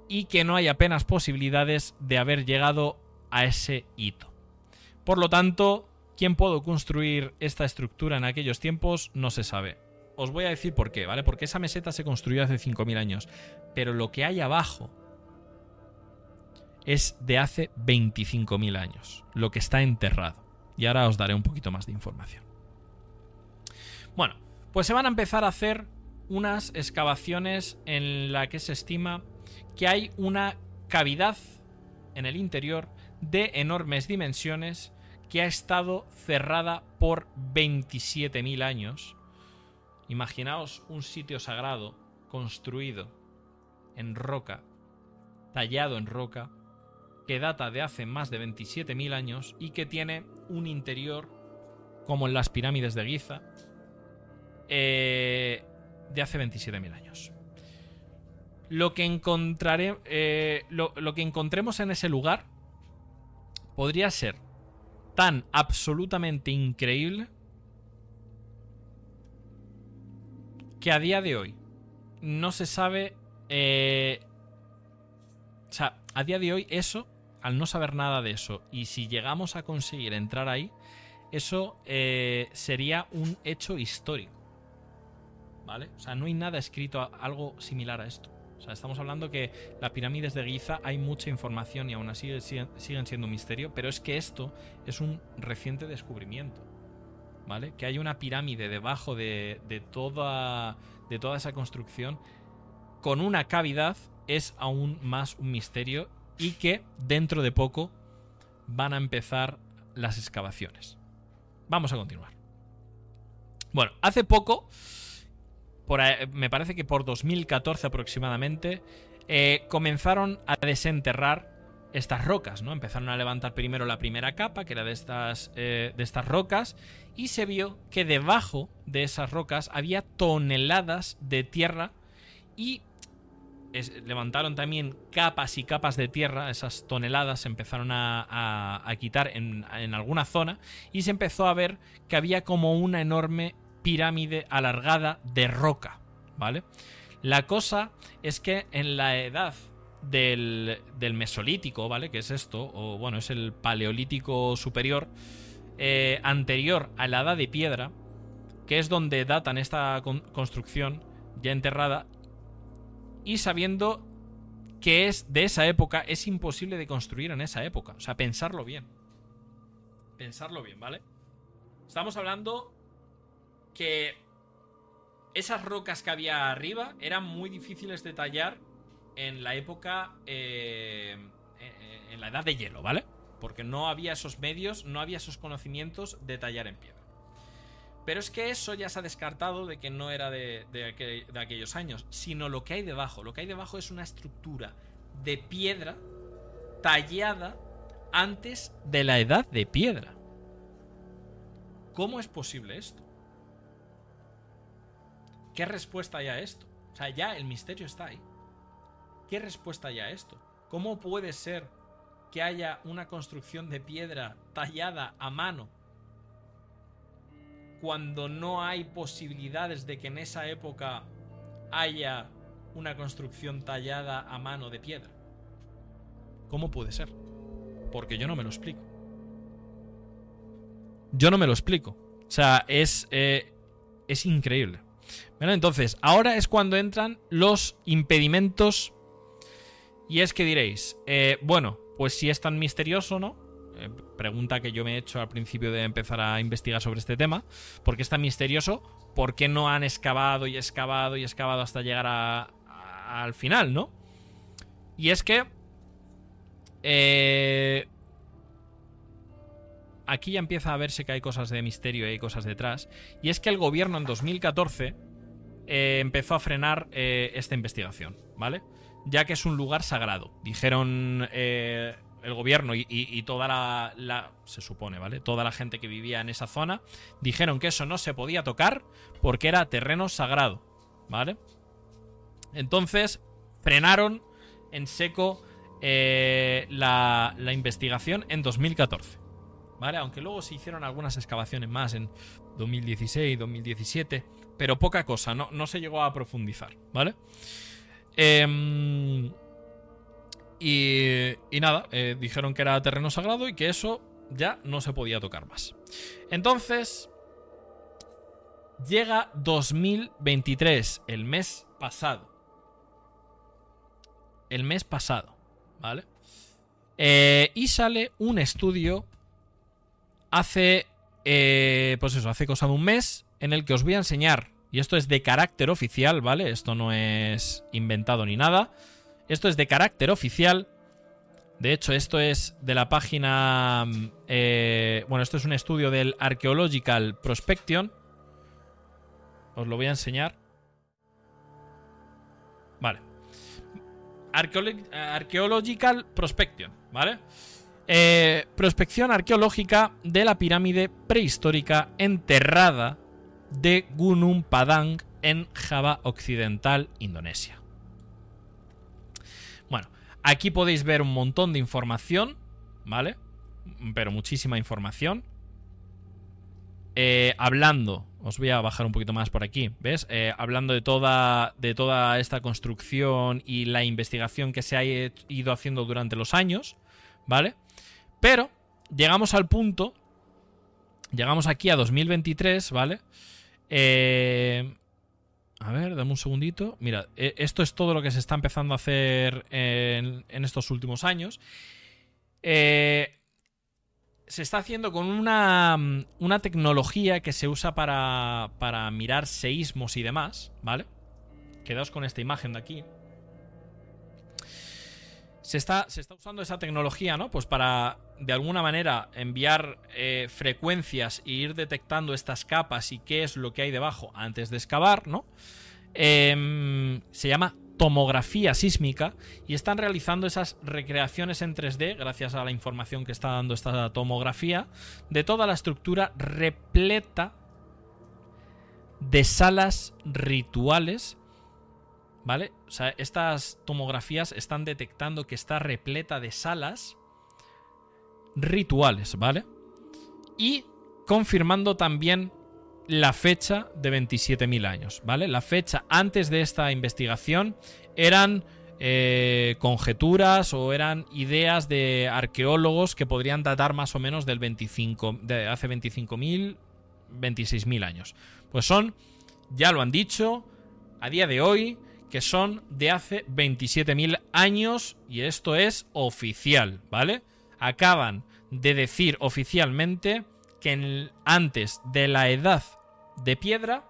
y que no hay apenas posibilidades de haber llegado a ese hito. Por lo tanto, quién pudo construir esta estructura en aquellos tiempos no se sabe. os voy a decir por qué, ¿vale? Porque esa meseta se construyó hace 5.000 años. Pero lo que hay abajo es de hace 25.000 años, lo que está enterrado. Y ahora os daré un poquito más de información. Bueno, pues se van a empezar a hacer unas excavaciones en la que se estima que hay una cavidad en el interior de enormes dimensiones que ha estado cerrada por 27.000 años. Imaginaos un sitio sagrado construido en roca, tallado en roca, que data de hace más de 27.000 años y que tiene un interior como en las pirámides de Giza eh, de hace 27.000 años. Lo que, encontraré, eh, lo que encontremos en ese lugar podría ser tan absolutamente increíble que a día de hoy no se sabe... Eh, o sea, a día de hoy eso, al no saber nada de eso, y si llegamos a conseguir entrar ahí, eso eh, sería un hecho histórico. ¿Vale? O sea, no hay nada escrito algo similar a esto. Estamos hablando que las pirámides de Giza hay mucha información y aún así siguen siendo un misterio, pero es que esto es un reciente descubrimiento. ¿Vale? Que hay una pirámide debajo de, toda, de toda esa construcción con una cavidad es aún más un misterio y que dentro de poco van a empezar las excavaciones. Vamos a continuar. Bueno, hace poco me parece que por 2014 aproximadamente, eh, comenzaron a desenterrar estas rocas, ¿no? Empezaron a levantar primero la primera capa, que era de estas, eh, de estas rocas, y se vio que debajo de esas rocas había toneladas de tierra y levantaron también capas y capas de tierra, esas toneladas se empezaron a, quitar en, en, alguna zona y se empezó a ver que había como una enorme pirámide alargada de roca, ¿vale? La cosa es que en la edad del, Mesolítico, ¿vale? Que es esto, o bueno, es el Paleolítico superior, eh, anterior a la edad de piedra, que es donde datan esta construcción ya enterrada, y sabiendo que es de esa época, es imposible de construir en esa época. O sea, pensarlo bien. Pensarlo bien, ¿vale? Estamos hablando que esas rocas que había arriba eran muy difíciles de tallar en la época. Eh, en la edad de hielo, ¿vale? Porque no había esos medios, no había esos conocimientos de tallar en piedra. Pero es que eso ya se ha descartado de que no era de, de, aquellos años, sino lo que hay debajo. Lo que hay debajo es una estructura de piedra tallada antes de la edad de piedra. ¿Cómo es posible esto? ¿Qué respuesta hay a esto? O sea, ya el misterio está ahí. ¿Qué respuesta hay a esto? ¿Cómo puede ser que haya una construcción de piedra tallada a mano cuando no hay posibilidades de que en esa época haya una construcción tallada a mano de piedra? ¿Cómo puede ser? Porque yo no me lo explico. Yo no me lo explico. O sea, es, eh, es increíble. Bueno, entonces, ahora es cuando entran los impedimentos. Y es que diréis, eh, bueno, pues si es tan misterioso, ¿no? Eh, pregunta que yo me he hecho al principio de empezar a investigar sobre este tema. ¿Por qué es tan misterioso? ¿Por qué no han excavado y excavado y excavado hasta llegar al final, ¿no? Y es que... Eh, aquí ya empieza a verse que hay cosas de misterio y hay cosas detrás. Y es que el gobierno en 2014 eh, empezó a frenar eh, esta investigación, ¿vale? Ya que es un lugar sagrado. Dijeron eh, el gobierno y, toda la, Se supone, ¿vale? Toda la gente que vivía en esa zona dijeron que eso no se podía tocar porque era terreno sagrado, ¿vale? Entonces frenaron en seco la, la investigación en 2014. ¿Vale? Aunque luego se hicieron algunas excavaciones más en 2016, 2017 pero poca cosa, no, no se llegó a profundizar, ¿vale? Em, y, y, nada, eh, dijeron que era terreno sagrado y que eso ya no se podía tocar más. Entonces, llega 2023, el mes pasado. El mes pasado, ¿vale? Eh, y sale un estudio hace, eh, pues eso, hace cosa de un mes, en el que os voy a enseñar, y esto es de carácter oficial, ¿vale? Esto no es inventado ni nada. Esto es de carácter oficial. De hecho, esto es de la página... Eh, bueno, esto es un estudio del Archaeological Prospection. Os lo voy a enseñar. Vale. Archaeological Prospection, ¿vale? Eh, prospección arqueológica de la pirámide prehistórica enterrada de Gunung Padang en Java Occidental, Indonesia. Bueno, aquí podéis ver un montón de información, ¿vale? Pero muchísima información. Eh, hablando, os voy a bajar un poquito más por aquí, ¿ves? Eh, hablando de toda, de toda esta construcción y la investigación que se ha ido haciendo durante los años, ¿vale? Pero llegamos al punto, llegamos aquí a 2023, ¿vale? Eh, a ver, dame un segundito. Mira, esto es todo lo que se está empezando a hacer en, en estos últimos años. Eh, se está haciendo con una, una tecnología que se usa para, para mirar seísmos y demás, ¿vale? Quedaos con esta imagen de aquí. Se está, se está, usando esa tecnología, ¿no? Pues para, de alguna manera, enviar eh, frecuencias e ir detectando estas capas y qué es lo que hay debajo antes de excavar, ¿no? Eh, se llama tomografía sísmica y están realizando esas recreaciones en 3D, gracias a la información que está dando esta tomografía, de toda la estructura repleta de salas rituales. ¿Vale? O sea, estas tomografías están detectando que está repleta de salas rituales, ¿vale? Y confirmando también la fecha de 27.000 años, ¿vale? La fecha antes de esta investigación eran eh, conjeturas o eran ideas de arqueólogos que podrían datar más o menos del 25, de hace 25.000, 26.000 años. Pues son, ya lo han dicho, a día de hoy, que son de hace 27.000 años y esto es oficial, ¿vale? Acaban de decir oficialmente que antes de la edad de piedra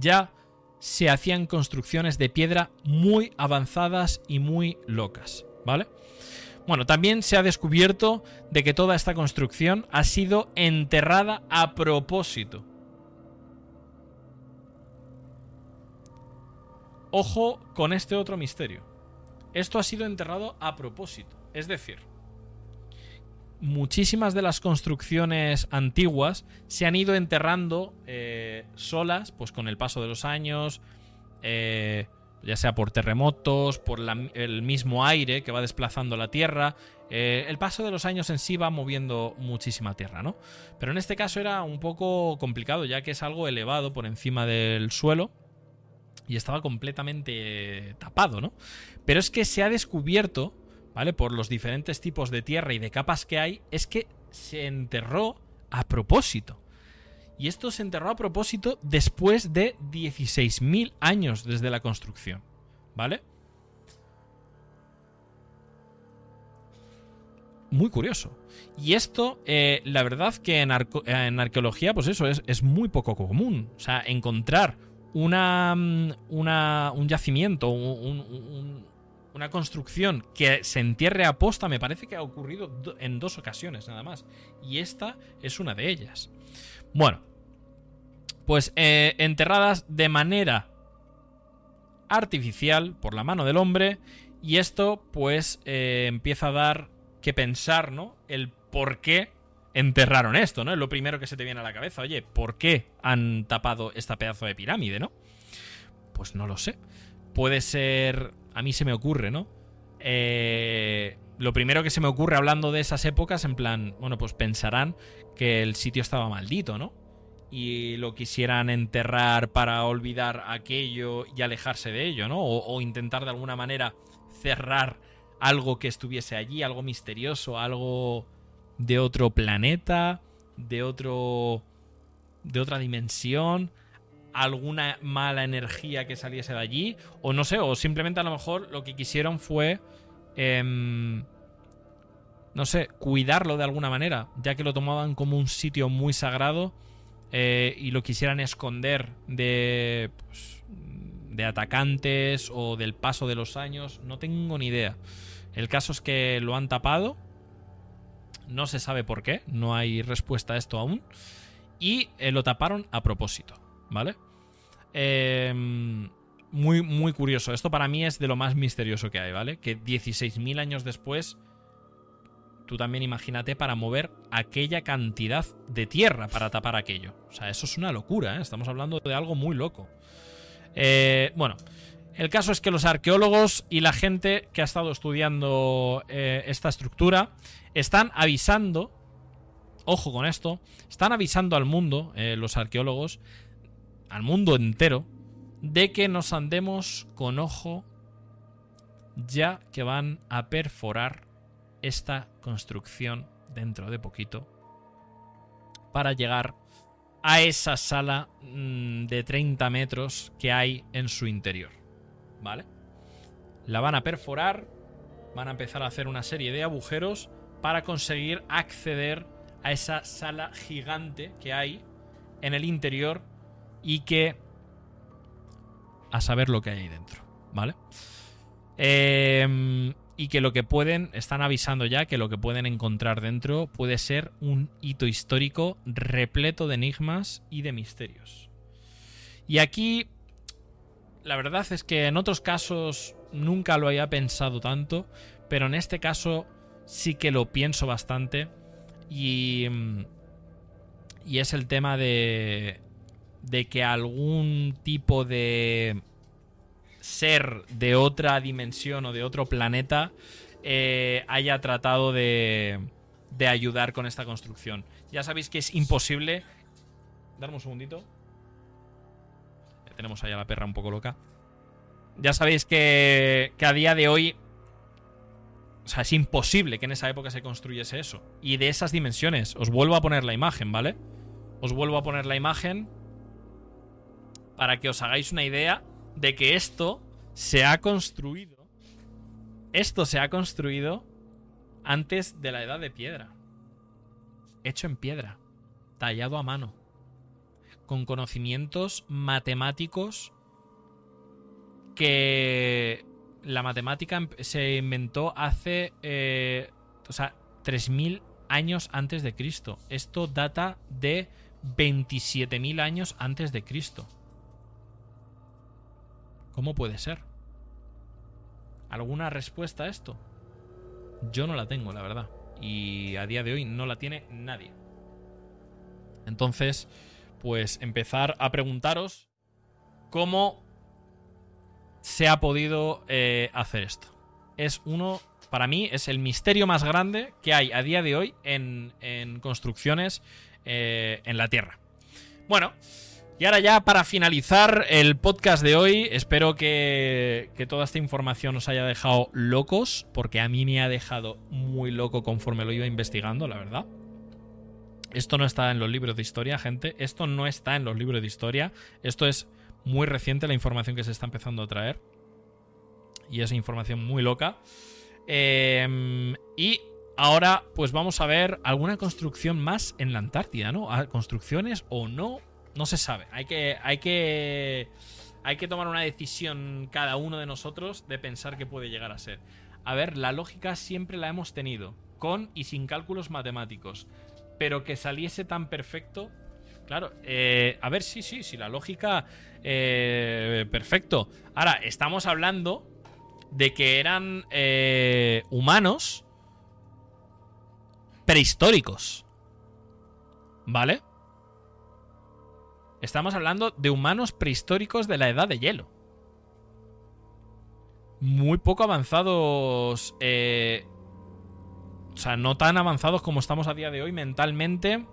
ya se hacían construcciones de piedra muy avanzadas y muy locas, ¿vale? Bueno, también se ha descubierto de que toda esta construcción ha sido enterrada a propósito. Ojo con este otro misterio. Esto ha sido enterrado a propósito. Es decir, muchísimas de las construcciones antiguas se han ido enterrando eh, solas, pues con el paso de los años, eh, ya sea por terremotos, por el mismo aire que va desplazando la tierra. Eh, el paso de los años en sí va moviendo muchísima tierra, ¿no? Pero en este caso era un poco complicado, ya que es algo elevado por encima del suelo y estaba completamente tapado, ¿no? Pero es que se ha descubierto ¿vale? Por los diferentes tipos de tierra y de capas que hay, es que se enterró a propósito. Y esto se enterró a propósito después de 16.000 años desde la construcción, ¿vale? Muy curioso. Y esto, eh, la verdad que en, arqueología, pues eso, es, es, muy poco común. O sea, encontrar una, mm, una un yacimiento, un, una construcción que se entierre a posta me parece que ha ocurrido en dos ocasiones nada más. Y esta es una de ellas. Bueno, pues eh, enterradas de manera artificial por la mano del hombre. Y esto pues eh, empieza a dar que pensar, ¿no? El por qué enterraron esto, ¿no? Es lo primero que se te viene a la cabeza. Oye, ¿por qué han tapado esta pedazo de pirámide, ¿no? Pues no lo sé. Puede ser a mí se me ocurre, ¿no? Eh, lo primero que se me ocurre hablando de esas épocas, en plan, bueno, pues pensarán que el sitio estaba maldito, ¿no? Y lo quisieran enterrar para olvidar aquello y alejarse de ello, ¿no? O, intentar de alguna manera cerrar algo que estuviese allí, algo misterioso, algo de otro planeta, de otro de otra dimensión, alguna mala energía que saliese de allí, o no sé, o simplemente a lo mejor lo que quisieron fue, em, no sé, cuidarlo de alguna manera, ya que lo tomaban como un sitio muy sagrado eh, y lo quisieran esconder de, pues, de atacantes o del paso de los años, no tengo ni idea. El caso es que lo han tapado, no se sabe por qué, no hay respuesta a esto aún, y eh, lo taparon a propósito, ¿vale? Em, muy, muy curioso. Esto para mí es de lo más misterioso que hay, ¿vale? Que 16.000 años después, tú también imagínate para mover aquella cantidad de tierra para tapar aquello. O sea, eso es una locura, ¿eh? Estamos hablando de algo muy loco. Eh, bueno, el caso es que los arqueólogos y la gente que ha estado estudiando eh, esta estructura están avisando, ojo con esto, están avisando al mundo, los arqueólogos, al mundo entero de que nos andemos con ojo ya que van a perforar esta construcción dentro de poquito para llegar a esa sala mm, de 30 metros que hay en su interior. ¿Vale? La van a perforar, van a empezar a hacer una serie de agujeros para conseguir acceder a esa sala gigante que hay en el interior y que a saber lo que hay ahí dentro, ¿vale? Em, y que lo que pueden, están avisando ya que lo que pueden encontrar dentro puede ser un hito histórico repleto de enigmas y de misterios. Y aquí, la verdad es que en otros casos nunca lo había pensado tanto, pero en este caso sí que lo pienso bastante y, y es el tema de de que algún tipo de ser de otra dimensión o de otro planeta eh, haya tratado de, de ayudar con esta construcción. Ya sabéis que es imposible... Darme un segundito. Tenemos allá la perra un poco loca. Ya sabéis que, que a día de hoy... O sea, es imposible que en esa época se construyese eso. Y de esas dimensiones. Os vuelvo a poner la imagen, ¿vale? Os vuelvo a poner la imagen para que os hagáis una idea de que esto se ha construido. Esto se ha construido antes de la edad de piedra. Hecho en piedra, tallado a mano, con conocimientos matemáticos que la matemática se inventó hace, eh, o sea, 3.000 años antes de Cristo. Esto data de 27.000 años antes de Cristo. ¿Cómo puede ser? ¿Alguna respuesta a esto? Yo no la tengo, la verdad. Y a día de hoy no la tiene nadie. Entonces, pues empezar a preguntaros cómo se ha podido eh, hacer esto. Es uno, para mí, es el misterio más grande que hay a día de hoy en, construcciones eh, en la Tierra. Bueno, y ahora ya para finalizar el podcast de hoy, espero que, toda esta información os haya dejado locos, porque a mí me ha dejado muy loco conforme lo iba investigando, la verdad. Esto no está en los libros de historia, gente. Esto no está en los libros de historia. Esto es muy reciente la información que se está empezando a traer. Y es información muy loca. Em, y ahora, pues vamos a ver alguna construcción más en la Antártida, ¿no? Ah, construcciones o no, no se sabe. Hay que, hay que, hay que tomar una decisión cada uno de nosotros de pensar qué puede llegar a ser. A ver, la lógica siempre la hemos tenido, con y sin cálculos matemáticos. Pero que saliese tan perfecto. Claro, eh, a ver, sí, sí, sí, la lógica. Eh, perfecto. Ahora, estamos hablando de que eran eh, humanos prehistóricos. ¿Vale? Estamos hablando de humanos prehistóricos de la edad de hielo. Muy poco avanzados. Eh, o sea, no tan avanzados como estamos a día de hoy mentalmente.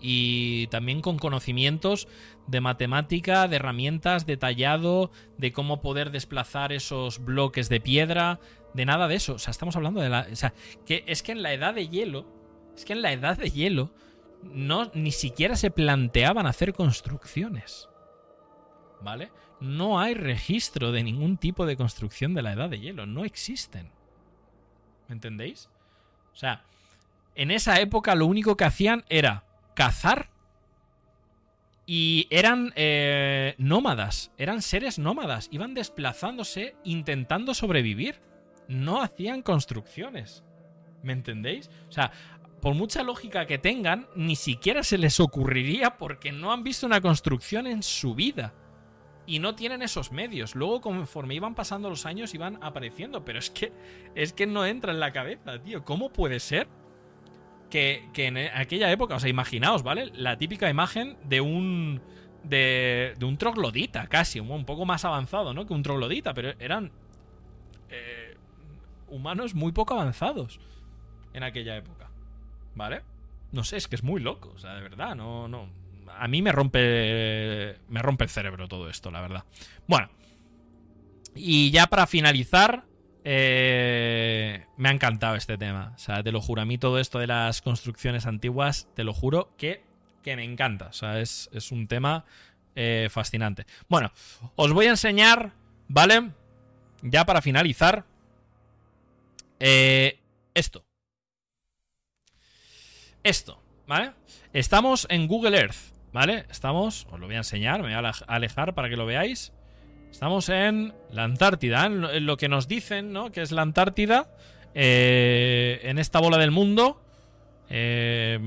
Y también con conocimientos de matemática, de herramientas, de tallado, de cómo poder desplazar esos bloques de piedra, de nada de eso. O sea, estamos hablando de la. O sea, que es que en la edad de hielo. Es que en la edad de hielo no, ni siquiera se planteaban hacer construcciones. ¿Vale? No hay registro de ningún tipo de construcción de la edad de hielo. No existen. ¿Me entendéis? O sea, en esa época lo único que hacían era cazar y eran eh, nómadas, eran seres nómadas, iban desplazándose intentando sobrevivir. No hacían construcciones. ¿Me entendéis? O sea, por mucha lógica que tengan, ni siquiera se les ocurriría porque no han visto una construcción en su vida. Y no tienen esos medios. Luego, conforme iban pasando los años, iban apareciendo. Pero es que. Es que no entra en la cabeza, tío. ¿Cómo puede ser que, en aquella época, o sea, imaginaos, ¿vale? La típica imagen de un. De, de un troglodita, casi, un, poco más avanzado, ¿no? Que un troglodita, pero eran. Eh, humanos muy poco avanzados en aquella época, ¿vale? No sé, es que es muy loco, o sea, de verdad, no, no. A mí me rompe. Me rompe el cerebro todo esto, la verdad. Bueno. Y ya para finalizar, eh, me ha encantado este tema. O sea, te lo juro. A mí todo esto de las construcciones antiguas, te lo juro que, me encanta. O sea, es, un tema eh, fascinante. Bueno, os voy a enseñar, ¿vale? Ya para finalizar. Eh, esto. Esto, ¿vale? Estamos en Google Earth, ¿vale? Estamos, os lo voy a enseñar, me voy a alejar para que lo veáis. Estamos en la Antártida, en lo que nos dicen, ¿no? Que es la Antártida, eh, en esta bola del mundo, eh,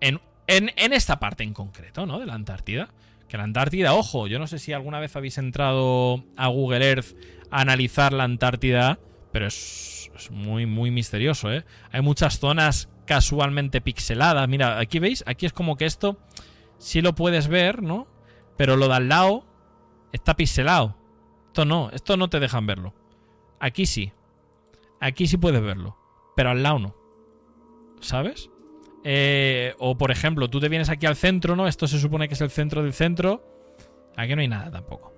en, en, esta parte en concreto, ¿no? De la Antártida. Que la Antártida, ojo, yo no sé si alguna vez habéis entrado a Google Earth a analizar la Antártida, pero es, es muy, muy misterioso, ¿eh? Hay muchas zonas casualmente pixeladas. Mira, aquí veis, aquí es como que esto sí lo puedes ver, ¿no? Pero lo de al lado Está pixelado. Esto no, esto no te dejan verlo. Aquí sí. Aquí sí puedes verlo. Pero al lado no. ¿Sabes? Eh, o por ejemplo, tú te vienes aquí al centro, ¿no? Esto se supone que es el centro del centro. Aquí no hay nada tampoco.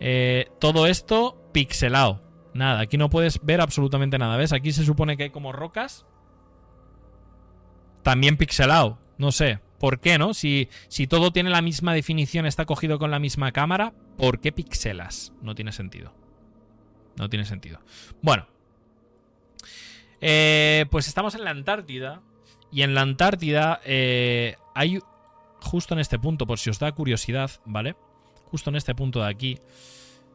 Eh, todo esto pixelado. Nada, aquí no puedes ver absolutamente nada. ¿Ves? Aquí se supone que hay como rocas. También pixelado. No sé. ¿Por qué, no? Si, si todo tiene la misma definición, está cogido con la misma cámara, ¿por qué pixelas? No tiene sentido. No tiene sentido. Bueno. Eh, pues estamos en la Antártida. Y en la Antártida eh, hay, justo en este punto, por si os da curiosidad, ¿vale? Justo en este punto de aquí.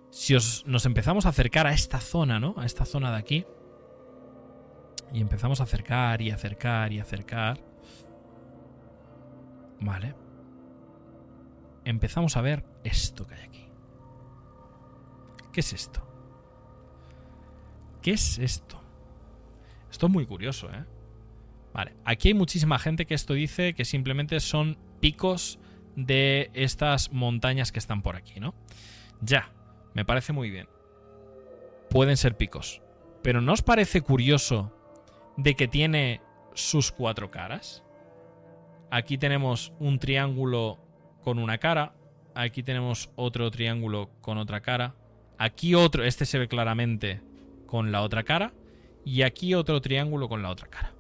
Si os, nos empezamos a acercar a esta zona, ¿no? A esta zona de aquí. Y empezamos a acercar y acercar y acercar Vale. Empezamos a ver esto que hay aquí. ¿Qué es esto? ¿Qué es esto? Esto es muy curioso, ¿eh? Vale, aquí hay muchísima gente que esto dice que simplemente son picos de estas montañas que están por aquí, ¿no? Ya, me parece muy bien. Pueden ser picos. Pero ¿no os parece curioso de que tiene sus cuatro caras? Aquí tenemos un triángulo con una cara. Aquí tenemos otro triángulo con otra cara. Aquí otro, este se ve claramente con la otra cara. Y aquí otro triángulo con la otra cara.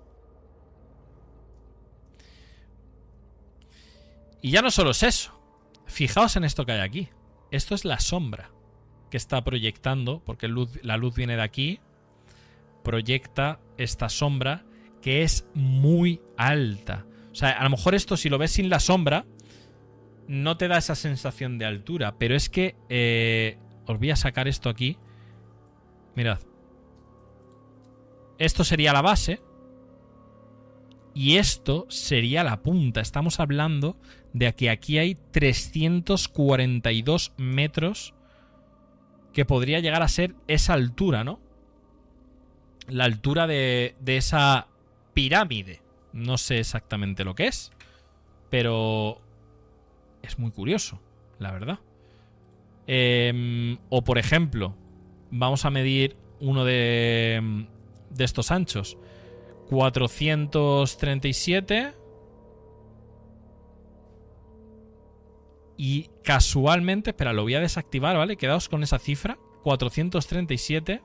Y ya no solo es eso. Fijaos en esto que hay aquí. Esto es la sombra que está proyectando, porque la luz viene de aquí. Proyecta esta sombra que es muy alta. O sea, a lo mejor esto, si lo ves sin la sombra, no te da esa sensación de altura. Pero es que. Eh, os voy a sacar esto aquí. Mirad. Esto sería la base. Y esto sería la punta. Estamos hablando de que aquí hay 342 metros que podría llegar a ser esa altura, ¿no? La altura de, de esa pirámide. No sé exactamente lo que es, pero es muy curioso, la verdad. Em, o por ejemplo, vamos a medir uno de, de estos anchos. 437. Y casualmente, espera, lo voy a desactivar, ¿vale? Quedaos con esa cifra. 437.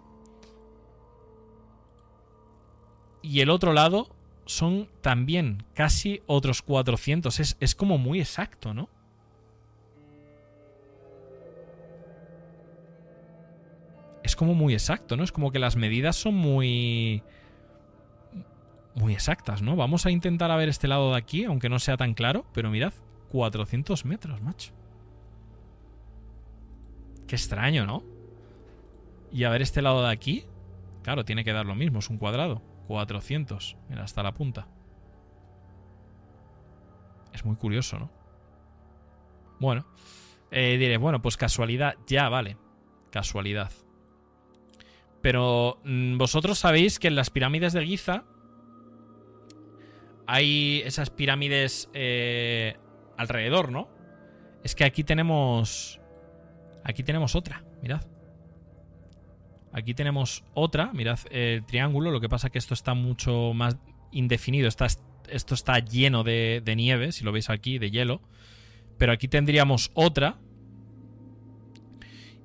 Y el otro lado son también casi otros 400. Es, es como muy exacto, ¿no? Es como muy exacto, ¿no? Es como que las medidas son muy... Muy exactas, ¿no? Vamos a intentar a ver este lado de aquí, aunque no sea tan claro, pero mirad, 400 metros, macho. Qué extraño, ¿no? Y a ver este lado de aquí. Claro, tiene que dar lo mismo, es un cuadrado. 400. Mira, hasta la punta. Es muy curioso, ¿no? Bueno. Eh, diré, bueno, pues casualidad. Ya, vale. Casualidad. Pero mm, vosotros sabéis que en las pirámides de Giza hay esas pirámides eh, alrededor, ¿no? Es que aquí tenemos... Aquí tenemos otra, mirad. Aquí tenemos otra, mirad el triángulo, lo que pasa es que esto está mucho más indefinido, esto está lleno de, nieve, si lo veis aquí, de hielo. Pero aquí tendríamos otra.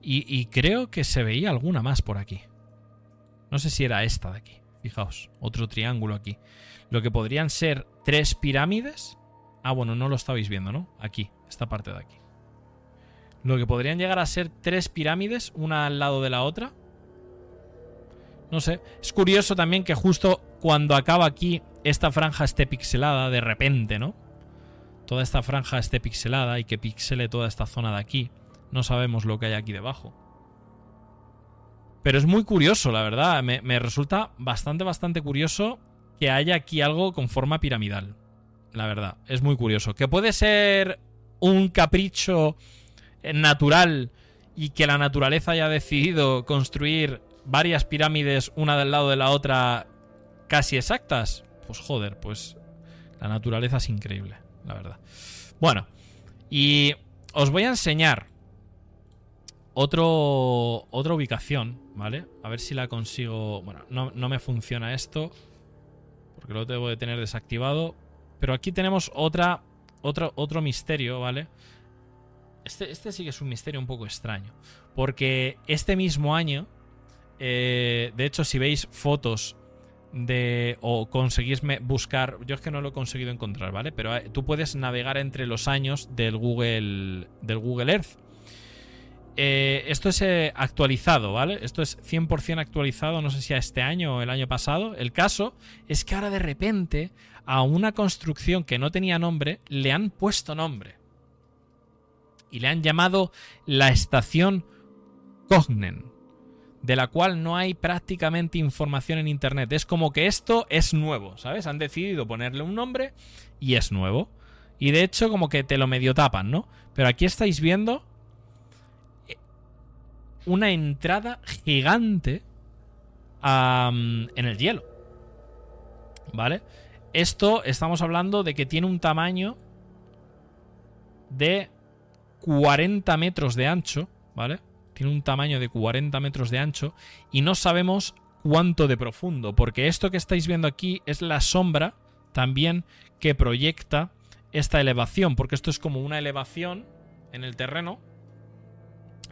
Y, creo que se veía alguna más por aquí. No sé si era esta de aquí. Fijaos, otro triángulo aquí. Lo que podrían ser tres pirámides. Ah, bueno, no lo estabais viendo, ¿no? Aquí, esta parte de aquí. Lo que podrían llegar a ser tres pirámides, una al lado de la otra. No sé. Es curioso también que justo cuando acaba aquí esta franja esté pixelada de repente, ¿no? Toda esta franja esté pixelada y que pixele toda esta zona de aquí. No sabemos lo que hay aquí debajo. Pero es muy curioso, la verdad. Me, me resulta bastante, bastante curioso que haya aquí algo con forma piramidal. La verdad, es muy curioso. Que puede ser un capricho natural y que la naturaleza haya decidido construir varias pirámides una del lado de la otra casi exactas, pues joder, pues la naturaleza es increíble, la verdad. Bueno, y os voy a enseñar otro, otra ubicación, ¿vale? A ver si la consigo... Bueno, no, no me funciona esto, porque lo debo de tener desactivado. Pero aquí tenemos otra, otro, otro misterio, ¿vale? Este, este sí que es un misterio un poco extraño. Porque este mismo año, eh, de hecho, si veis fotos de o conseguís buscar, yo es que no lo he conseguido encontrar, ¿vale? Pero eh, tú puedes navegar entre los años del Google del Google Earth. Eh, esto es actualizado, ¿vale? Esto es 100% actualizado, no sé si a este año o el año pasado. El caso es que ahora de repente a una construcción que no tenía nombre le han puesto nombre. Y le han llamado la estación Cognen de la cual no hay prácticamente información en Internet. Es como que esto es nuevo, ¿sabes? Han decidido ponerle un nombre y es nuevo. Y de hecho como que te lo medio tapan, ¿no? Pero aquí estáis viendo eh, una entrada gigante en el hielo. ¿Vale? Esto estamos hablando de que tiene un tamaño de 40 metros de ancho, ¿vale? Tiene un tamaño de 40 metros de ancho y no sabemos cuánto de profundo, porque esto que estáis viendo aquí es la sombra también que proyecta esta elevación, porque esto es como una elevación en el terreno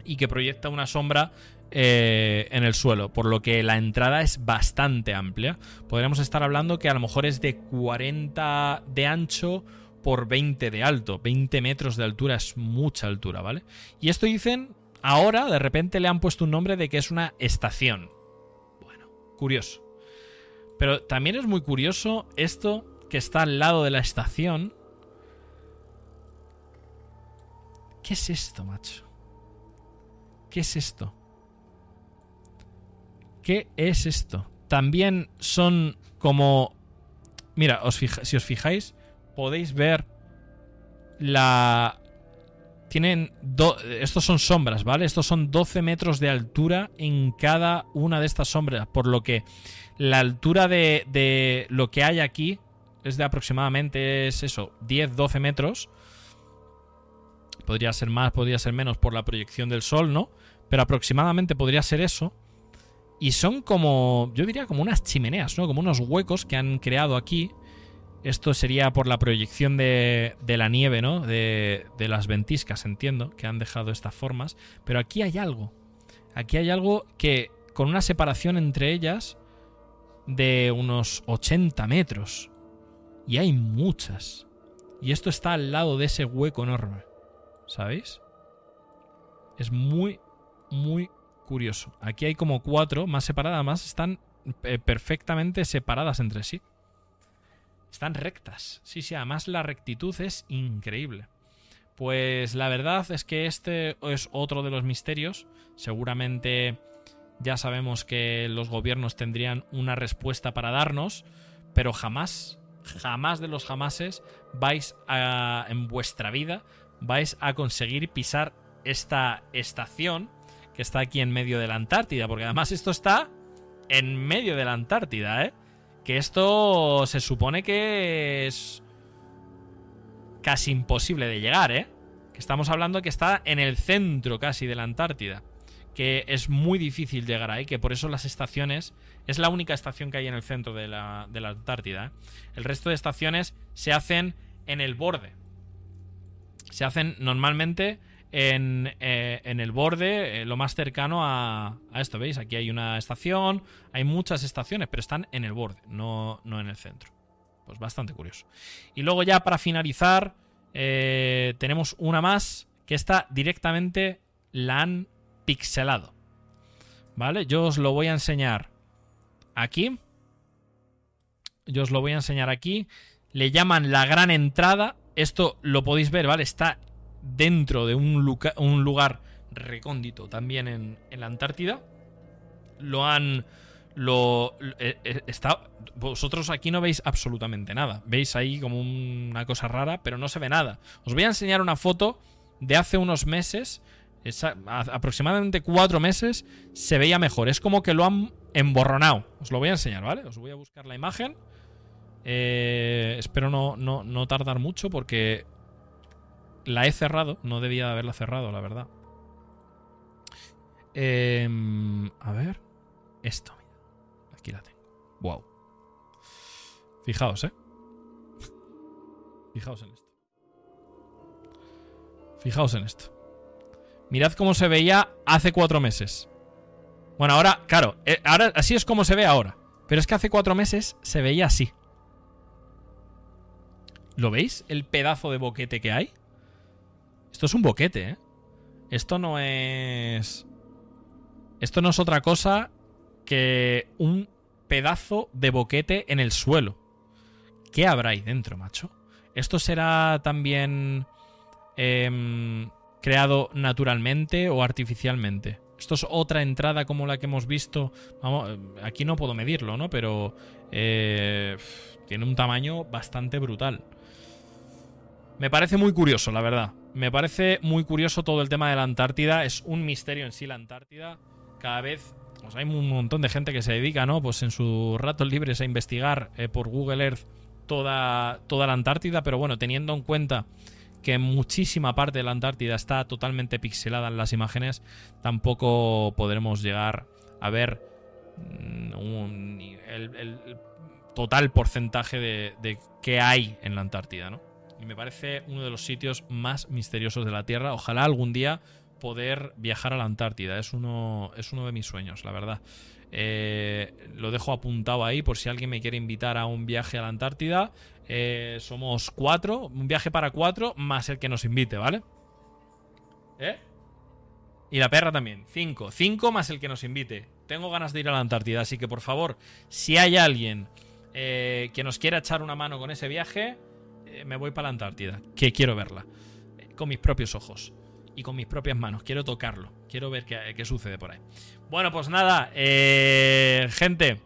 y que proyecta una sombra eh, en el suelo, por lo que la entrada es bastante amplia. Podríamos estar hablando que a lo mejor es de 40 de ancho por 20 de alto. 20 metros de altura es mucha altura, ¿vale? Y esto dicen Ahora, de repente, le han puesto un nombre de que es una estación. Bueno, curioso. Pero también es muy curioso esto que está al lado de la estación. ¿Qué es esto, macho? ¿Qué es esto? ¿Qué es esto? También son como... Mira, si os fijáis, podéis ver la, tienen estos son sombras, ¿vale? Estos son 12 metros de altura en cada una de estas sombras, por lo que la altura de, lo que hay aquí es de aproximadamente, es eso, 10-12 metros. Podría ser más, podría ser menos por la proyección del sol, ¿no? Pero aproximadamente podría ser eso. Y son como, yo diría como unas chimeneas, ¿no? Como unos huecos que han creado aquí esto sería por la proyección de, la nieve, ¿no? De, de, las ventiscas, entiendo, que han dejado estas formas. Pero aquí hay algo. Aquí hay algo que, con una separación entre ellas de unos 80 metros. Y hay muchas. Y esto está al lado de ese hueco enorme. ¿Sabéis? Es muy, muy curioso. Aquí hay como cuatro más separadas, más están eh, perfectamente separadas entre sí. Están rectas. Sí, sí, además la rectitud es increíble. Pues la verdad es que este es otro de los misterios. Seguramente ya sabemos que los gobiernos tendrían una respuesta para darnos, pero jamás, jamás de los jamases vais a, en vuestra vida, vais a conseguir pisar esta estación que está aquí en medio de la Antártida, porque además esto está en medio de la Antártida, ¿eh? Que esto se supone que es casi imposible de llegar, ¿eh? Que estamos hablando que está en el centro casi de la Antártida. Que es muy difícil llegar ahí, que por eso las estaciones es la única estación que hay en el centro de la, de la Antártida. ¿eh? El resto de estaciones se hacen en el borde. Se hacen normalmente en, eh, en el borde, eh, lo más cercano a, a, esto. ¿Veis? Aquí hay una estación, hay muchas estaciones, pero están en el borde, no, no en el centro. Pues bastante curioso. Y luego ya para finalizar, eh, tenemos una más que está directamente la han pixelado. ¿Vale? Yo os lo voy a enseñar aquí. Yo os lo voy a enseñar aquí. Le llaman la gran entrada. Esto lo podéis ver, ¿vale? Está dentro de un, lugar recóndito también en, la Antártida. Lo han. Lo. Eh, eh, está. Vosotros aquí no veis absolutamente nada. Veis ahí como una cosa rara, pero no se ve nada. Os voy a enseñar una foto de hace unos meses. Aproximadamente cuatro meses. Se veía mejor. Es como que lo han emborronado. Os lo voy a enseñar, ¿vale? Os voy a buscar la imagen. Eh, espero no, no, no tardar mucho porque la he cerrado. No debía haberla cerrado, la verdad. Eh, a ver. Esto, mira. Aquí la tengo. Wow. Fijaos, ¿eh? Fijaos en esto. Fijaos en esto. Mirad cómo se veía hace cuatro meses. Bueno, ahora, claro, eh, ahora así es como se ve ahora. Pero es que hace cuatro meses se veía así. ¿Lo veis? El pedazo de boquete que hay. Esto es un boquete, ¿eh? Esto no es... Esto no es otra cosa que un pedazo de boquete en el suelo. ¿Qué habrá ahí dentro, macho? ¿Esto será también eh, creado naturalmente o artificialmente? Esto es otra entrada como la que hemos visto. Vamos, aquí no puedo medirlo, ¿no? Pero eh, tiene un tamaño bastante brutal. Me parece muy curioso, la verdad. Me parece muy curioso todo el tema de la Antártida. Es un misterio en sí la Antártida. Cada vez pues hay un montón de gente que se dedica, ¿no? Pues en sus ratos libres a investigar eh, por Google Earth toda, toda la Antártida. Pero bueno, teniendo en cuenta que muchísima parte de la Antártida está totalmente pixelada en las imágenes, tampoco podremos llegar a ver mm, un, el, total porcentaje de, de qué hay en la Antártida, ¿no? Me parece uno de los sitios más misteriosos de la Tierra. Ojalá algún día poder viajar a la Antártida. Es uno, es uno de mis sueños, la verdad. Eh, lo dejo apuntado ahí por si alguien me quiere invitar a un viaje a la Antártida. Eh, somos cuatro, un viaje para cuatro más el que nos invite, ¿vale? ¿Eh? Y la perra también. Cinco. Cinco más el que nos invite. Tengo ganas de ir a la Antártida, así que por favor, si hay alguien eh, que nos quiera echar una mano con ese viaje, me voy para la Antártida, que quiero verla, con mis propios ojos y con mis propias manos, quiero tocarlo, quiero ver qué, sucede por ahí. Bueno, pues nada, eh, gente,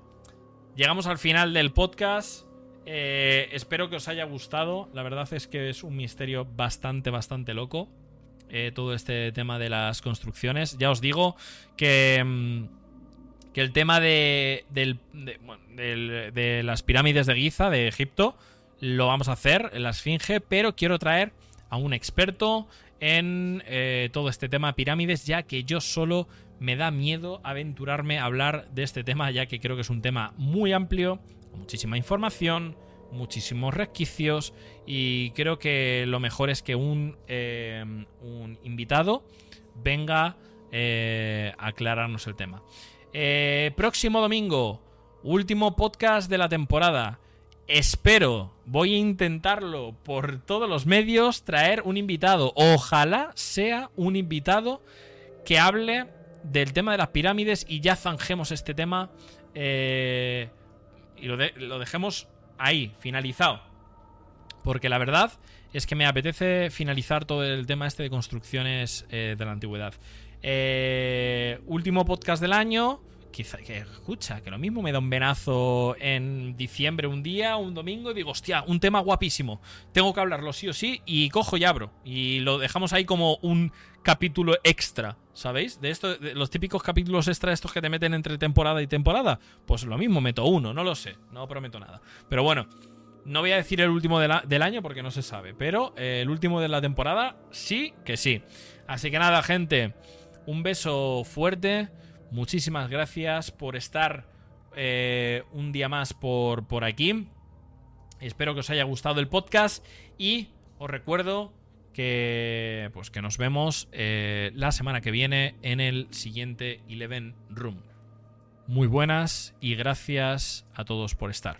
llegamos al final del podcast. Eh, espero que os haya gustado. La verdad es que es un misterio bastante, bastante loco. Eh, todo este tema de las construcciones. Ya os digo que, mm, que el tema de, del, de, del, de las pirámides de Giza, de Egipto, lo vamos a hacer la Esfinge, pero quiero traer a un experto en eh, todo este tema pirámides, ya que yo solo me da miedo aventurarme a hablar de este tema, ya que creo que es un tema muy amplio, muchísima información, muchísimos resquicios y creo que lo mejor es que un, eh, un invitado venga eh, a aclararnos el tema. Eh, próximo domingo, último podcast de la temporada Espero, voy a intentarlo por todos los medios, traer un invitado. Ojalá sea un invitado que hable del tema de las pirámides y ya zanjemos este tema eh, y lo, dejemos ahí, finalizado. Porque la verdad es que me apetece finalizar todo el tema este de construcciones eh, de la antigüedad. Eh, último podcast del año. Quizá que escucha, que lo mismo me da un venazo en diciembre un día, un domingo, y digo, hostia, un tema guapísimo. Tengo que hablarlo sí o sí, y cojo y abro. Y lo dejamos ahí como un capítulo extra, ¿sabéis? De esto, los típicos capítulos extra estos que te meten entre temporada y temporada. Pues lo mismo, meto uno, no lo sé, no prometo nada. Pero bueno, no voy a decir el último del año porque no se sabe, pero eh, el último de la temporada sí que sí. Así que nada, gente, un beso fuerte. Muchísimas gracias por estar eh, un día más por, por aquí. Espero que os haya gustado el podcast y os recuerdo que, pues que nos vemos eh, la semana que viene en el siguiente Eleven Room. Muy buenas y gracias a todos por estar.